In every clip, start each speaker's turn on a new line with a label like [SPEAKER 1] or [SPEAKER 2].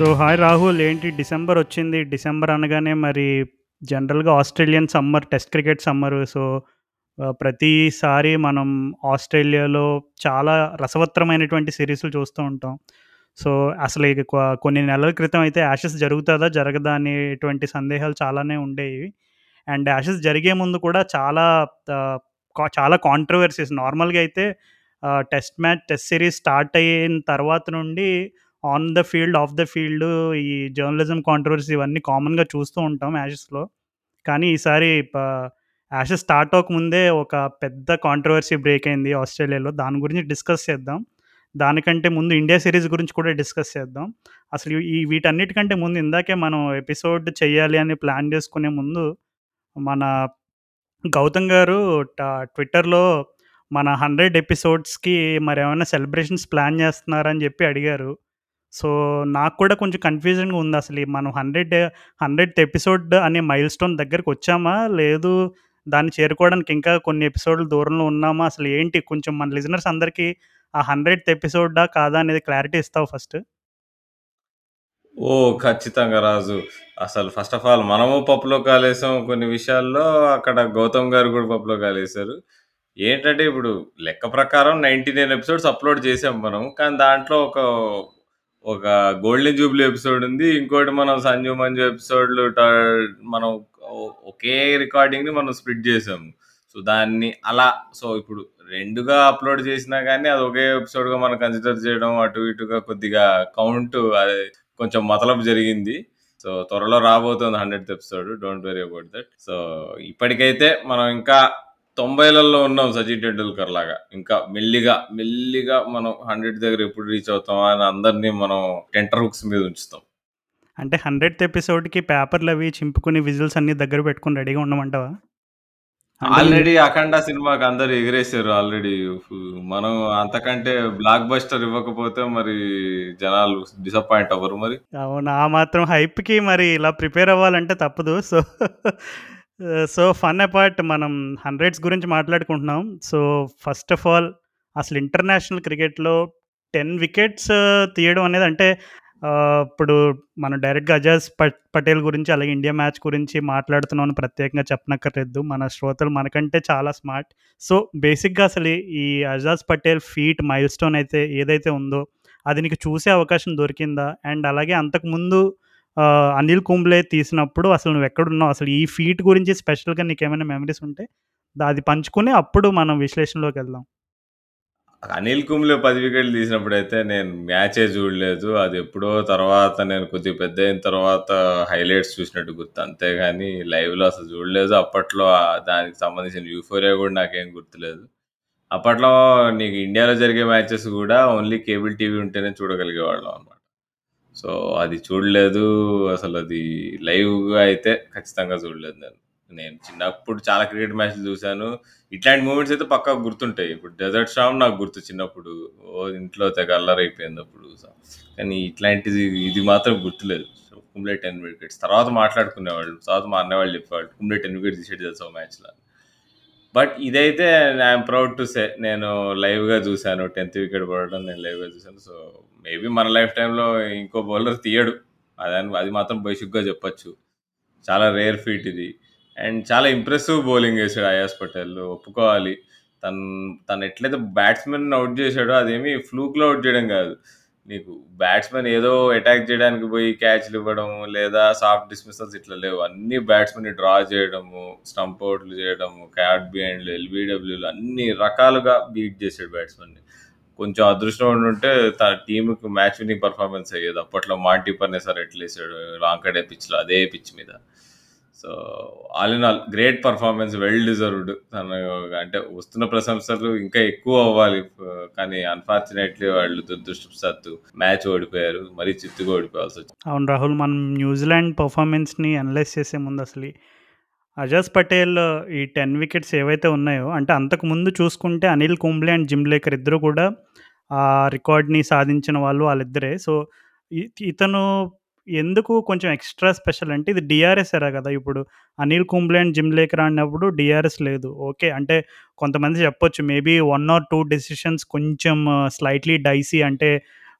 [SPEAKER 1] So hi Rahul ఏంటి? December వచ్చింది. December అనగానే మరి జనరల్గా Australian summer test cricket summer. So ప్రతిసారి మనం ఆస్ట్రేలియాలో చాలా రసవత్తరమైనటువంటి సిరీస్లు చూస్తూ ఉంటాం. సో అసలు ఇక కొ- కొన్ని నెలల క్రితం అయితే యాషెస్ జరుగుతుందా? జరగదా? అనేటువంటి సందేహాలు చాలానే ఉండేవి. అండ్ యాషెస్ జరిగే ముందు కూడా చాలా కా- చాలా కాంట్రవర్సీస్ నార్మల్గా అయితే test match test series start అయిన తర్వాత నుండి on the field of the field ఈ జర్నలిజం కాంట్రవర్సీ ఇవన్నీ కామన్గా చూస్తూ ఉంటాం యాషెస్లో కానీ ఈసారి యాషెస్ స్టార్ట్ అవ్వకముందే ఒక పెద్ద కాంట్రవర్సీ బ్రేక్ అయింది ఆస్ట్రేలియాలో. దాని గురించి డిస్కస్ చేద్దాం. దానికంటే ముందు ఇండియా సిరీస్ గురించి కూడా డిస్కస్ చేద్దాం. అసలు ఈ వీటన్నిటికంటే ముందు ఇందాకే మనం ఎపిసోడ్ చేయాలి అని ప్లాన్ చేసుకునే ముందు మన గౌతమ్ గారు ట- ట్విట్టర్లో మన హండ్రెడ్ ఎపిసోడ్స్కి మరి ఏమైనా సెలబ్రేషన్స్ ప్లాన్ చేస్తున్నారని చెప్పి అడిగారు. సో నాకు కూడా కొంచెం కన్ఫ్యూజన్గా ఉంది అసలు. మనం హండ్రెడ్ హండ్రెడ్ ఎపిసోడ్ అనే మైల్ స్టోన్ దగ్గరికి వచ్చామా? లేదు. దాన్ని చేరుకోవడానికి ఇంకా కొన్ని ఎపిసోడ్లు దూరంలో ఉన్నామా? అసలు ఏంటి? కొంచెం మన లిజనర్స్ అందరికీ ఆ హండ్రెడ్ ఎపిసోడా కాదా అనేది క్లారిటీ ఇస్తావు ఫస్ట్?
[SPEAKER 2] ఓ ఖచ్చితంగా రాజు. అసలు ఫస్ట్ ఆఫ్ ఆల్ మనము పప్పులో కాలేసాం కొన్ని విషయాల్లో. అక్కడ గౌతమ్ గారు కూడా పప్పులో కాలేశారు. ఏంటంటే ఇప్పుడు లెక్క ప్రకారం నైన్టీ నైన్ ఎపిసోడ్స్ అప్లోడ్ చేసాం మనం. కానీ దాంట్లో ఒక ఒక గోల్డెన్ జూబ్లీ ఎపిసోడ్ ఉంది. ఇంకోటి మనం సంజు మంజు ఎపిసోడ్లు మనం ఒకే రికార్డింగ్ని మనం స్ప్లిట్ చేసాము. సో దాన్ని అలా సో ఇప్పుడు రెండుగా అప్లోడ్ చేసినా కానీ అది ఒకే ఎపిసోడ్గా మనం కన్సిడర్ చేయడం అటు ఇటుగా కొద్దిగా కౌంట్ అది కొంచెం మతలబు జరిగింది. సో త్వరలో రాబోతుంది hundred episode. Don't worry about that. So ఇప్పటికైతే మనం ఇంకా తొంభైలలో ఉన్నాం సచిన్ టెండూల్కర్ లాగా. ఇంకా మెల్లిగా మెల్లిగా మనం హండ్రెడ్ దగ్గర ఎప్పుడు రీచ్ అవుతాం అని అందరినీ మనం టెంటర్ హుక్స్ మీద ఉంచుతాం.
[SPEAKER 1] అంటే హండ్రెడ్ ఎపిసోడ్కి పేపర్లు అవి చింపుకుని విజిల్స్ అన్ని దగ్గర పెట్టుకుని రెడీగా ఉండమంటావా?
[SPEAKER 2] ఆల్రెడీ అఖండ సినిమాకి అందరు ఎగిరేసారు ఆల్రెడీ. మనం అంతకంటే బ్లాక్ బస్టర్ ఇవ్వకపోతే మరి జనాలు డిసప్పాయింట్ అవ్వరు మరి.
[SPEAKER 1] అవును ఆ మాత్రం హైప్కి మరి ఇలా ప్రిపేర్ అవ్వాలంటే తప్పదు. సో సో ఫన్ అపార్ట్ మనం హండ్రెడ్స్ గురించి మాట్లాడుకుంటున్నాం. సో ఫస్ట్ ఆఫ్ ఆల్ అసలు ఇంటర్నేషనల్ క్రికెట్లో టెన్ వికెట్స్ తీయడం అనేది అంటే uh, ఇప్పుడు మనం డైరెక్ట్గా అజాజ్ పటేల్ గురించి అలాగే ఇండియా మ్యాచ్ గురించి మాట్లాడుతున్నామని ప్రత్యేకంగా చెప్పనక్కర్లేదు. మన శ్రోతలు మనకంటే చాలా స్మార్ట్ సో బేసిక్గా అసలు ఈ Ajaz Patel feat milestone అయితే ఏదైతే ఉందో అది నీకు చూసే అవకాశం దొరికిందా? అండ్ అలాగే అంతకుముందు అనిల్ కుంబ్లే తీసినప్పుడు అసలు నువ్వు ఎక్కడున్నావు? అసలు ఈ ఫీట్ గురించి స్పెషల్గా నీకు ఏమైనా మెమరీస్ ఉంటే అది పంచుకుని అప్పుడు మనం విశ్లేషణలోకి వెళ్దాం.
[SPEAKER 2] అనిల్ కుంబ్లే పది వికెట్లు తీసినప్పుడు అయితే నేను మ్యాచే చూడలేదు. అది ఎప్పుడో తర్వాత నేను కొద్దిగా పెద్ద అయిన తర్వాత హైలైట్స్ చూసినట్టు గుర్తు. అంతేగాని లైవ్లో అసలు చూడలేదు. అప్పట్లో దానికి సంబంధించిన యూఫోరియా కూడా నాకేం గుర్తులేదు. అప్పట్లో నీకు ఇండియాలో జరిగే మ్యాచెస్ కూడా ఓన్లీ కేబుల్ టీవీ ఉంటేనే చూడగలిగేవాళ్ళం అనమాట సో అది చూడలేదు. అసలు అది లైవ్గా అయితే ఖచ్చితంగా చూడలేదు నేను. నేను చిన్నప్పుడు చాలా క్రికెట్ మ్యాచ్లు చూశాను. ఇట్లాంటి మూమెంట్స్ అయితే పక్కా గుర్తుంటాయి. ఇప్పుడు డెజర్ట్ షామ్ నాకు గుర్తు చిన్నప్పుడు. ఓ ఇంట్లో తెగ అల్లరైపోయింది అప్పుడు కానీ ఇట్లాంటిది ఇది మాత్రం గుర్తులేదు. So Kumble ten wickets. తర్వాత మాట్లాడుకునేవాళ్ళు తర్వాత మా అన్నవాళ్ళు చెప్పేవాళ్ళు కుంబ్లే టెన్ వికెట్స్ తీసేది తెలుసా మ్యాచ్లో బట్ ఇదైతే ఐఎమ్ ప్రౌడ్ టు సే నేను లైవ్గా చూశాను. టెన్త్ వికెట్ పడడం నేను లైవ్గా చూశాను. సో మేబీ మన లైఫ్ టైంలో ఇంకో బౌలర్ తీయడు. అదని అది మాత్రం బేసిక్గా చెప్పొచ్చు. చాలా రేర్ ఫీట్ ఇది. అండ్ చాలా ఇంప్రెసివ్ బౌలింగ్ వేసాడు అయాస్ పటేల్. ఒప్పుకోవాలి. తను తను ఎట్లయితే బ్యాట్స్మెన్ అవుట్ చేశాడో అదేమి ఫ్లూక్లో అవుట్ చేయడం కాదు. నీకు బ్యాట్స్మెన్ ఏదో అటాక్ చేయడానికి పోయి క్యాచ్లు ఇవ్వడం లేదా సాఫ్ట్ డిస్మిసల్స్ ఇట్లా లేవు. అన్ని బ్యాట్స్మెన్ డ్రా చేయడము స్టంప్ అవుట్లు చేయడము క్యాట్ బిహైండ్లు ఎల్బీడబ్ల్యూలు అన్ని రకాలుగా బీట్ చేశాడు బ్యాట్స్మెన్ని. కొంచెం అదృష్టం ఉండి ఉంటే తన టీంకి మ్యాచ్ విన్నింగ్ పర్ఫార్మెన్స్ అయ్యేది. అప్పట్లో మాంటీ పర్నే సార్ ఎట్లా వేసాడు వాంకడే పిచ్లో అదే పిచ్ మీద. So all in all great performance well deserved తను అంటే వస్తున్న ప్రశంసలు ఇంకా ఎక్కువ అవ్వాలి. కానీ అన్ఫార్చునేట్లీ వాళ్ళు దురదృష్టవశాత్తు మ్యాచ్ ఓడిపోయారు. మరీ చిత్తుగా ఓడిపోవాల్సి వచ్చింది.
[SPEAKER 1] అవును రాహుల్ మనం న్యూజిలాండ్ పర్ఫార్మెన్స్ని అనలైజ్ చేసే ముందు అసలు అజాజ్ పటేల్ ఈ టెన్ వికెట్స్ ఏవైతే ఉన్నాయో అంటే అంతకు ముందు చూసుకుంటే అనిల్ కుంబ్లే అండ్ జిమ్లేకర్ ఇద్దరు కూడా ఆ రికార్డ్ని సాధించిన వాళ్ళు వాళ్ళిద్దరే. సో ఇ- ఇతను ఎందుకు కొంచెం ఎక్స్ట్రా స్పెషల్ అంటే ఇది డిఆర్ఎస్ ఎరా కదా. ఇప్పుడు అనిల్ కుంబ్లే అండ్ జిమ్ అన్నప్పుడు డిఆర్ఎస్ లేదు. ఓకే అంటే కొంతమంది చెప్పొచ్చు maybe one or two decisions కొంచెం స్లైట్లీ డైసీ అంటే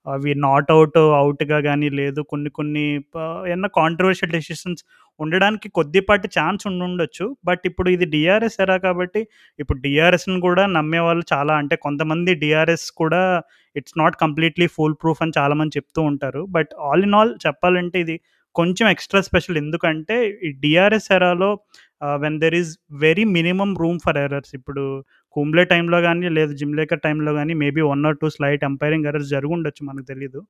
[SPEAKER 1] అవి నాట్ అవుట్ అవుట్గా కానీ లేదు. కొన్ని కొన్ని ఏమన్నా కాంట్రోవర్షియల్ డెసిషన్స్ ఉండడానికి కొద్దిపాటి ఛాన్స్ ఉండుండొచ్చు. బట్ ఇప్పుడు ఇది డిఆర్ఎస్ ఎరా కాబట్టి ఇప్పుడు డిఆర్ఎస్ను కూడా నమ్మే వాళ్ళు చాలా అంటే కొంతమంది డిఆర్ఎస్ కూడా it's not completely foolproof అని చాలామంది చెప్తూ ఉంటారు. బట్ ఆల్ ఇన్ ఆల్ చెప్పాలంటే ఇది కొంచెం ఎక్స్‌ట్రా స్పెషల్ ఎందుకంటే ఈ DRS ఎరాలో when there is very minimum room for errors ఇప్పుడు కుంబ్లే టైంలో కానీ లేదు జిమ్లేకర్ టైంలో కానీ maybe one or two slight umpiring errors జరుగుండొచ్చు మనకు తెలియదు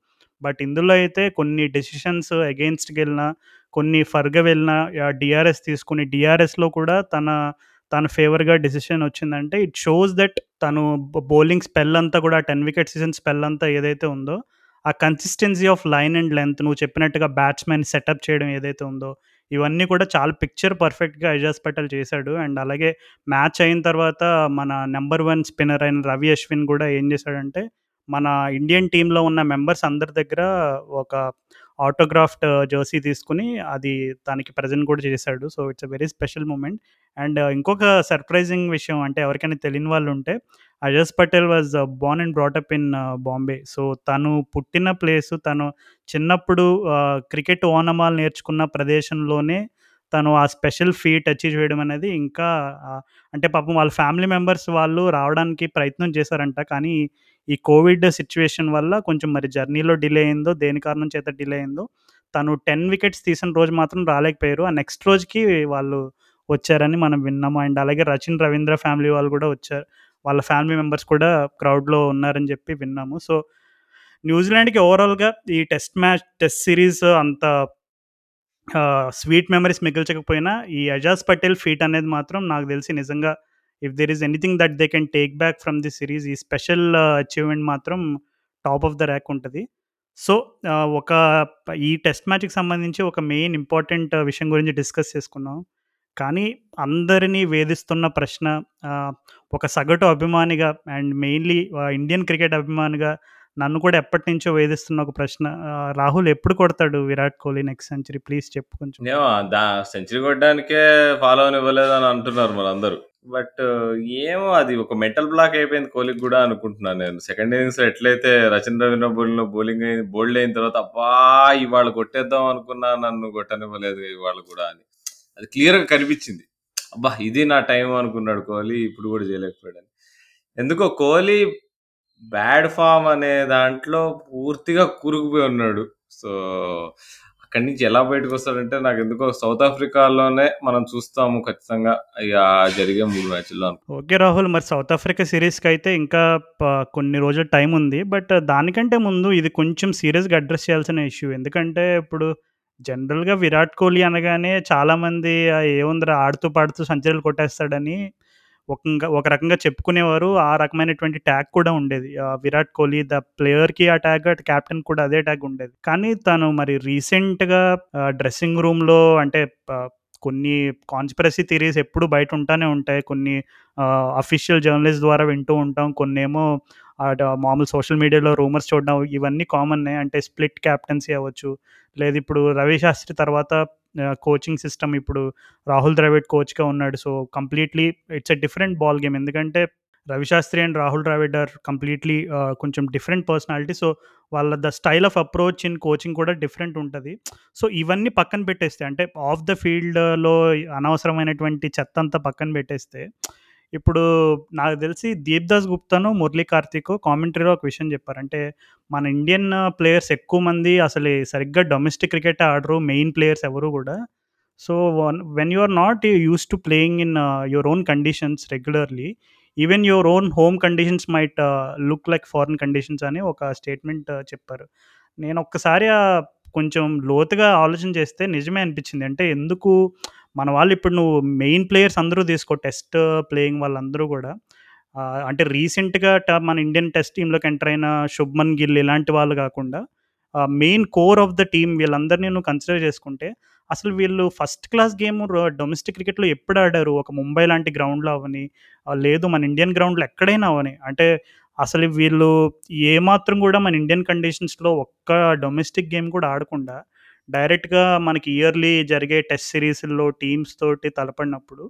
[SPEAKER 1] బట్ ఇందులో అయితే కొన్ని డెసిషన్స్ అగెయిన్స్ట్‌గెళ్ళినా, కొన్ని ఫర్‌గా వెళ్ళినా డిఆర్ఎస్ తీసుకుని డిఆర్ఎస్లో కూడా తన తన ఫేవర్‌గా డెసిషన్ వచ్చిందంటే ఇట్ షోస్ దట్ తను బౌలింగ్ స్పెల్ అంతా కూడా 10 వికెట్ సీజన్ స్పెల్ అంతా ఏదైతే ఉందో, ఆ consistency of line and length నువ్వు చెప్పినట్టుగా బ్యాట్స్‌మెన్ సెటప్ చేయడం ఏదైతే ఉందో, ఇవన్నీ కూడా చాలా పిక్చర్ పర్ఫెక్ట్‌గా ఎజాజ్ పటేల్ చేశాడు. అండ్ అలాగే మ్యాచ్ అయిన తర్వాత మన నెంబర్ వన్ స్పిన్నర్ అయిన రవి అశ్విన్ కూడా ఏం చేశాడంటే, మన ఇండియన్ టీంలో ఉన్న మెంబర్స్ అందరి దగ్గర ఒక ఆటోగ్రాఫ్ట్ జెర్సీ తీసుకుని అది తనకి ప్రజెంట్ కూడా చేశాడు. So, it's a very special moment. And ఇంకొక సర్ప్రైజింగ్ విషయం అంటే ఎవరికైనా తెలియని వాళ్ళు ఉంటే Ajaz Patel was born and brought up in Bombay. So, తను పుట్టిన ప్లేసు తను చిన్నప్పుడు uh, క్రికెట్ ఓనమాలు నేర్చుకున్న ప్రదేశంలోనే తను ఆ స్పెషల్ ఫీట్ అచీవ్ చేయడం అనేది ఇంకా uh, అంటే పాపం వాళ్ళ ఫ్యామిలీ మెంబర్స్ వాళ్ళు రావడానికి ప్రయత్నం చేశారంట. కానీ ఈ కోవిడ్ సిచ్యువేషన్ వల్ల కొంచెం మరి జర్నీలో డిలే అయిందో, దేని కారణం చేత డిలే అయిందో, తను 10 వికెట్స్ తీసిన రోజు మాత్రం రాలేకపోయారు. ఆ నెక్స్ట్ రోజుకి వాళ్ళు వచ్చారని మనం విన్నాము. అండ్ అలాగే రచిన్ రవీంద్ర ఫ్యామిలీ వాళ్ళు కూడా వచ్చారు. వాళ్ళ ఫ్యామిలీ మెంబర్స్ కూడా క్రౌడ్‌లో ఉన్నారని చెప్పి విన్నాము. సో, న్యూజిలాండ్‌కి ఓవరాల్‌గా ఈ టెస్ట్ మ్యాచ్ టెస్ట్ సిరీస్ అంత స్వీట్ మెమరీస్ మిగిల్చకపోయినా ఈ అజాజ్ పటేల్ ఫీట్ అనేది మాత్రం నాకు తెలిసి నిజంగా if there is anything that they can take back from the series ఈ స్పెషల్ అచీవ్‌మెంట్ uh, మాత్రం టాప్ ఆఫ్ ద ర్యాక్ ఉంటుంది సో, ఒక ఈ టెస్ట్ మ్యాచ్‌కి సంబంధించి ఒక మెయిన్ ఇంపార్టెంట్ uh, విషయం గురించి డిస్కస్ చేసుకున్నాం. కానీ అందరిని వేధిస్తున్న ప్రశ్న ఒక సగటు అభిమానిగా అండ్ మెయిన్‌లీ ఇండియన్ క్రికెట్ అభిమానిగా నన్ను కూడా ఎప్పటినుంచో వేధిస్తున్న ఒక ప్రశ్న రాహుల్ ఎప్పుడు కొడతాడు Virat Kohli next century? Please చెప్పు కొంచెం.
[SPEAKER 2] సెంచరీ కొట్టడానికే ఫాలో అవ్ ఇవ్వలేదు అని అంటున్నారు అందరూ బట్ ఏమో అది ఒక మెంటల్ బ్లాక్ అయిపోయింది కోహ్లీకి కూడా అనుకుంటున్నాను నేను. సెకండ్ ఇన్నింగ్స్‌లో ఎట్లయితే రచన రవీంద్ర బౌలింగ్ బౌలింగ్ అయిన బౌల్డ్ అయిన తర్వాత అబ్బా! ఇవాళ కొట్టేద్దాం అనుకున్నా నన్ను కొట్టనివ్వలేదు ఇవాళ కూడా అని. అది క్లియర్‌గా కనిపించింది. అబ్బా! ఇది నా టైం అనుకున్నాడు కోహ్లీ. ఇప్పుడు కూడా చేయలేకపోయాడని. ఎందుకో కోహ్లీ బ్యాడ్ ఫామ్ అనే దాంట్లో పూర్తిగా కూరుకుపోయి ఉన్నాడు. సో, అక్కడి నుంచి ఎలా నాకు ఎందుకో సౌత్ ఆఫ్రికాలోనే మనం చూస్తాము ఖచ్చితంగా ఇక జరిగే మూడు మ్యాచ్‌ల్లో
[SPEAKER 1] ఓకే రాహుల్. మరి సౌత్ ఆఫ్రికా సిరీస్కి అయితే ఇంకా కొన్ని రోజులు టైం ఉంది. బట్ దానికంటే ముందు ఇది కొంచెం సీరియస్‌గా అడ్రస్ చేయాల్సిన ఇష్యూ. ఎందుకంటే ఇప్పుడు జనరల్‌గా విరాట్ కోహ్లీ అనగానే చాలామంది ఏముందిరా ఆడుతూ పాడుతూ సంచరీలు కొట్టేస్తాడని ఒకంగా ఒక రకంగా చెప్పుకునేవారు. ఆ రకమైనటువంటి ట్యాగ్ కూడా ఉండేది. విరాట్ కోహ్లీ ద ప్లేయర్‌కి ఆ ట్యాగ్, క్యాప్టెన్ కూడా అదే ట్యాగ్ ఉండేది. కానీ తను మరి రీసెంట్‌గా డ్రెస్సింగ్ రూమ్‌లో అంటే కొన్ని కాన్స్పిరసీ థిరీస్ ఎప్పుడు బయట ఉంటానే ఉంటాయి. కొన్ని అఫీషియల్ జర్నలిస్ట్ ద్వారా వింటూ ఉంటాం. కొన్ని ఏమో మామూలు సోషల్ మీడియాలో రూమర్స్ చూడడం ఇవన్నీ కామనే. అంటే స్ప్లిట్ క్యాప్టెన్సీ అవ్వచ్చు. లేదు ఇప్పుడు రవి శాస్త్రి తర్వాత కోచింగ్ సిస్టమ్ ఇప్పుడు రాహుల్ ద్రావిడ్ కోచ్‌గా ఉన్నాడు. So, completely it's a different ball game. ఎందుకంటే Ravi Shastri and Rahul Dravid are completely కొంచెం డిఫరెంట్ పర్సనాలిటీ. సో, వాళ్ళ the style of approach in coaching కూడా డిఫరెంట్ ఉంటుంది సో, ఇవన్నీ పక్కన పెట్టేస్తే అంటే ఆఫ్ ద ఫీల్డ్‌లో అనవసరమైనటువంటి చెత్తంతా పక్కన పెట్టేస్తే ఇప్పుడు నాకు తెలిసి 'దీప్‌దాస్ గుప్తాను', 'మురళీ కార్తిక్ కామెంటరీలో ఒక విషయం చెప్పారు. అంటే మన ఇండియన్ ప్లేయర్స్ ఎక్కువ మంది అసలు సరిగ్గా డొమెస్టిక్ క్రికెట్ ఆడరు. మెయిన్ ప్లేయర్స్ ఎవరు కూడా so, one when you are not used to playing in your own conditions regularly even your own home conditions might look like foreign conditions అని ఒక స్టేట్మెంట్ uh, చెప్పారు. నేను ఒక్కసారి కొంచెం లోతుగా ఆలోచన చేస్తే నిజమే అనిపించింది. అంటే ఎందుకు మన వాళ్ళు ఇప్పుడు నువ్వు మెయిన్ ప్లేయర్స్ అందరూ తీసుకో టెస్ట్ ప్లేయింగ్ వాళ్ళందరూ కూడా అంటే రీసెంట్‌గా ట మన ఇండియన్ టెస్ట్ టీంలోకి ఎంటర్ అయిన శుభ్మన్ గిల్ ఇలాంటి వాళ్ళు కాకుండా main core of the team వీళ్ళందరినీ నువ్వు కన్సిడర్ చేసుకుంటే అసలు వీళ్ళు ఫస్ట్ క్లాస్ గేమ్ డొమెస్టిక్ క్రికెట్‌లో ఎప్పుడు ఆడారు? ఒక ముంబై లాంటి గ్రౌండ్‌లో అవని లేదు మన ఇండియన్ గ్రౌండ్‌లో ఎక్కడైనా అవ్వని. అంటే అసలు వీళ్ళు ఏమాత్రం కూడా మన ఇండియన్ కండిషన్స్‌లో ఒక్క డొమెస్టిక్ గేమ్ కూడా ఆడకుండా డైరెక్ట్‌గా మనకి ఇయర్‌లీ జరిగే టెస్ట్ సిరీస్లో టీమ్స్ తోటి తలపడినప్పుడు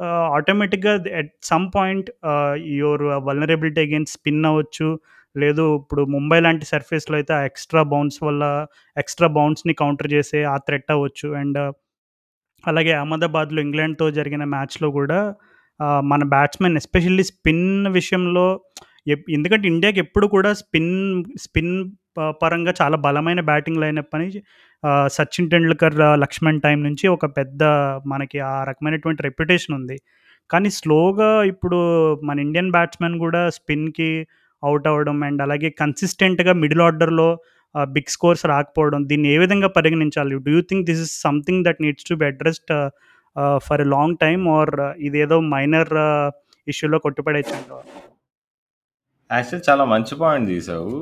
[SPEAKER 1] ఆహ్, ఆటోమేటిక్‌గా at some point ah, your vulnerability against spin అవ్వచ్చు. లేదు ఇప్పుడు ముంబై లాంటి సర్ఫేస్‌లో అయితే ఆ ఎక్స్‌ట్రా బౌన్స్ వల్ల ఎక్స్‌ట్రా బౌన్స్‌ని కౌంటర్ చేసే ఆ థ్రెట్ అవ్వచ్చు. అండ్ అలాగే అహ్మదాబాద్‌లో ఇంగ్లాండ్‌తో జరిగిన మ్యాచ్‌లో గూడా ఆహ్, మన బ్యాట్స్‌మెన్ ఎస్పెషల్లీ స్పిన్ విషయంలో ఎప్ ఎందుకంటే ఇండియాకి ఎప్పుడు కూడా స్పిన్ స్పిన్ ప పరంగా చాలా బలమైన బ్యాటింగ్ లైనప్ అని సచిన్ టెండూల్కర్, లక్ష్మణ్ టైం నుంచి ఒక పెద్ద మనకి ఆ రకమైనటువంటి రెప్యుటేషన్ ఉంది. కానీ స్లోగా ఇప్పుడు మన ఇండియన్ బ్యాట్స్‌మెన్ కూడా స్పిన్‌కి అవుట్ అవ్వడం అండ్ అలాగే కన్సిస్టెంట్‌గా మిడిల్ ఆర్డర్‌లో బిగ్ స్కోర్స్ రాకపోవడం దీన్ని ఏ విధంగా పరిగణించాలి? Do you think this is something that needs to be addressed for a long time or ఇదేదో మైనర్ ఇష్యూలో కొట్టుపడేచ్చు
[SPEAKER 2] యాక్చువల్ చాలా మంచి పాయింట్ తీసావు.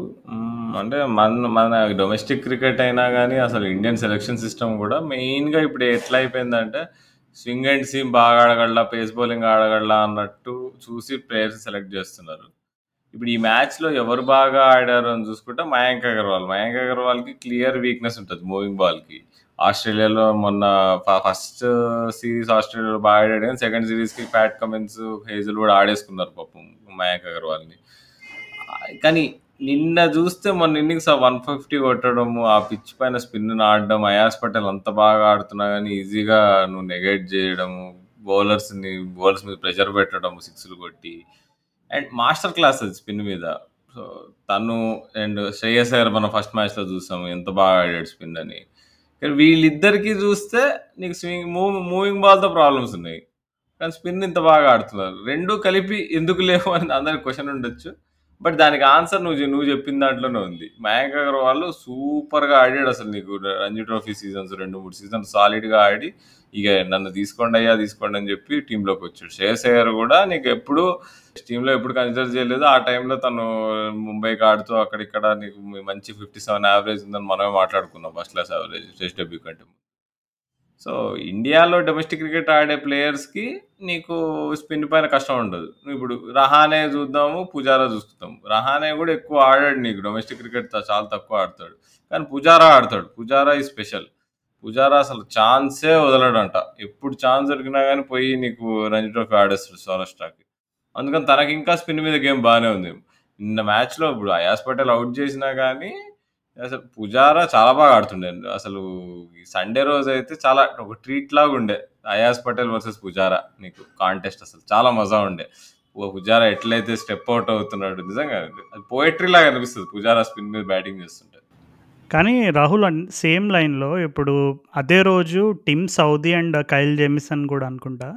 [SPEAKER 2] అంటే మన మన డొమెస్టిక్ క్రికెట్ అయినా కానీ అసలు ఇండియన్ సెలక్షన్ సిస్టమ్ కూడా మెయిన్‌గా ఇప్పుడు ఎట్లా అయిపోయిందంటే, స్వింగ్ అండ్ సీమ్ బాగా ఆడగలడా, పేస్ బౌలింగ్ ఆడగలడా అన్నట్టు చూసి ప్లేయర్స్ సెలెక్ట్ చేస్తున్నారు ఇప్పుడు ఈ మ్యాచ్‌లో ఎవరు బాగా ఆడారు అని చూసుకుంటే మయాంక్ అగర్వాల్. మయాంక్ అగర్వాల్‌కి క్లియర్ వీక్‌నెస్ ఉంటుంది మూవింగ్ బాల్‌కి. ఆస్ట్రేలియాలో మొన్న ఫస్ట్ సీరీస్ ఆస్ట్రేలియాలో బాగా ఆడాడు కానీ సెకండ్ సిరీస్కి ప్యాట్ కమిన్స్, కూడా ఆడేసుకున్నారు పాపం మయాంక్ అగర్వాల్‌ని. కానీ నిన్న చూస్తే మొన్న ఇన్నింగ్స్ ఆ 150 కొట్టడము, ఆ పిచ్ పైన స్పిన్‌ని ఆడడం, అయాస్ పటేల్ అంత బాగా ఆడుతున్నా గానీ ఈజీగా నువ్వు నెగెట్ జేయడము, బౌలర్స్‌ని బౌలర్స్ మీద ప్రెషర్ పెట్టడం సిక్స్‌లు కొట్టి అండ్ మాస్టర్ క్లాస్ అది స్పిన్ మీద. సో, తను అండ్ శ్రేయస్ అయ్యర్ మనం ఫస్ట్ మ్యాచ్‌లో చూసాము ఎంత బాగా ఆడాడు స్పిన్ అని. కానీ వీళ్ళిద్దరికీ చూస్తే నీకు స్వింగ్ మూవ్ మూవింగ్ బాల్‌తో ప్రాబ్లమ్స్ ఉన్నాయి. కానీ స్పిన్ ఇంత బాగా ఆడుతున్నారు. 2 కలిపి ఎందుకు లేవు అని అందరికి క్వెషన్ ఉండొచ్చు. బట్ దానికి ఆన్సర్ నువ్వు నువ్వు చెప్పిన దాంట్లోనే ఉంది. మయాంక్ అగర్వాల్ సూపర్‌గా ఆడాడు అసలు నీకు రంజీ ట్రోఫీ సీజన్స్ 2, 3 సీజన్స్ సాలిడ్‌గా ఆడి, ఇక నన్ను తీసుకోండి అయ్యా తీసుకోండి అని చెప్పి టీంలోకి వచ్చాడు. శ్రేయస్ అయ్యర్ కూడా నీకు ఎప్పుడు టీంలో ఎప్పుడు కన్సిడర్ చేయలేదు. ఆ టైంలో తను ముంబైకి ఆడుతూ అక్కడిక్కడ నీకు మంచి 57 యావరేజ్ ఉందని మనమే మాట్లాడుకున్నాం first class average test debut కంటే. సో, ఇండియాలో డొమెస్టిక్ క్రికెట్ ఆడే ప్లేయర్స్‌కి నీకు స్పిన్ పైన కష్టం ఉండదు. ఇప్పుడు రహానే చూద్దాము, పుజారా చూస్తాం. రహానే కూడా ఎక్కువ ఆడాడు నీకు డొమెస్టిక్ క్రికెట్ త చాలా తక్కువ ఆడతాడు. కానీ పుజారా ఆడతాడు. Pujara is special. పుజారా అసలు ఛాన్సే వదలడంట. ఎప్పుడు ఛాన్స్ దొరికినా గానీ పోయి నీకు రంజీ ట్రోఫీ ఆడేస్తాడు సౌరాష్ట్రకి. అందుకని తనకి ఇంకా స్పిన్ మీద గేమ్ బానే ఉంది. నిన్న మ్యాచ్‌లో ఇప్పుడు అయాస్ పటేల్ అవుట్ చేసినా గానీ, అసలు పుజారా చాలా బాగా ఆడుతుండే. అసలు ఈ సండే రోజైతే చాలా ఒక ట్రీట్ లాగా ఉండే. అయాస్ పటేల్ వర్సెస్ పుజారా నీకు కాంటెస్ట్ అసలు చాలా మజా ఉండే. ఓ పుజారా ఎట్లయితే స్టెప్ అవుట్ అవుతున్నాడు నిజంగా అది పోయెట్రీ లాగా అనిపిస్తది పుజారా స్పిన్ మీద బ్యాటింగ్ చేస్తుంటే.
[SPEAKER 1] కానీ రాహుల్ అన్ సేమ్ లైన్‌లో ఇప్పుడు అదే రోజు Tim Southee and Kyle Jamieson గూడా అనుకుంటా.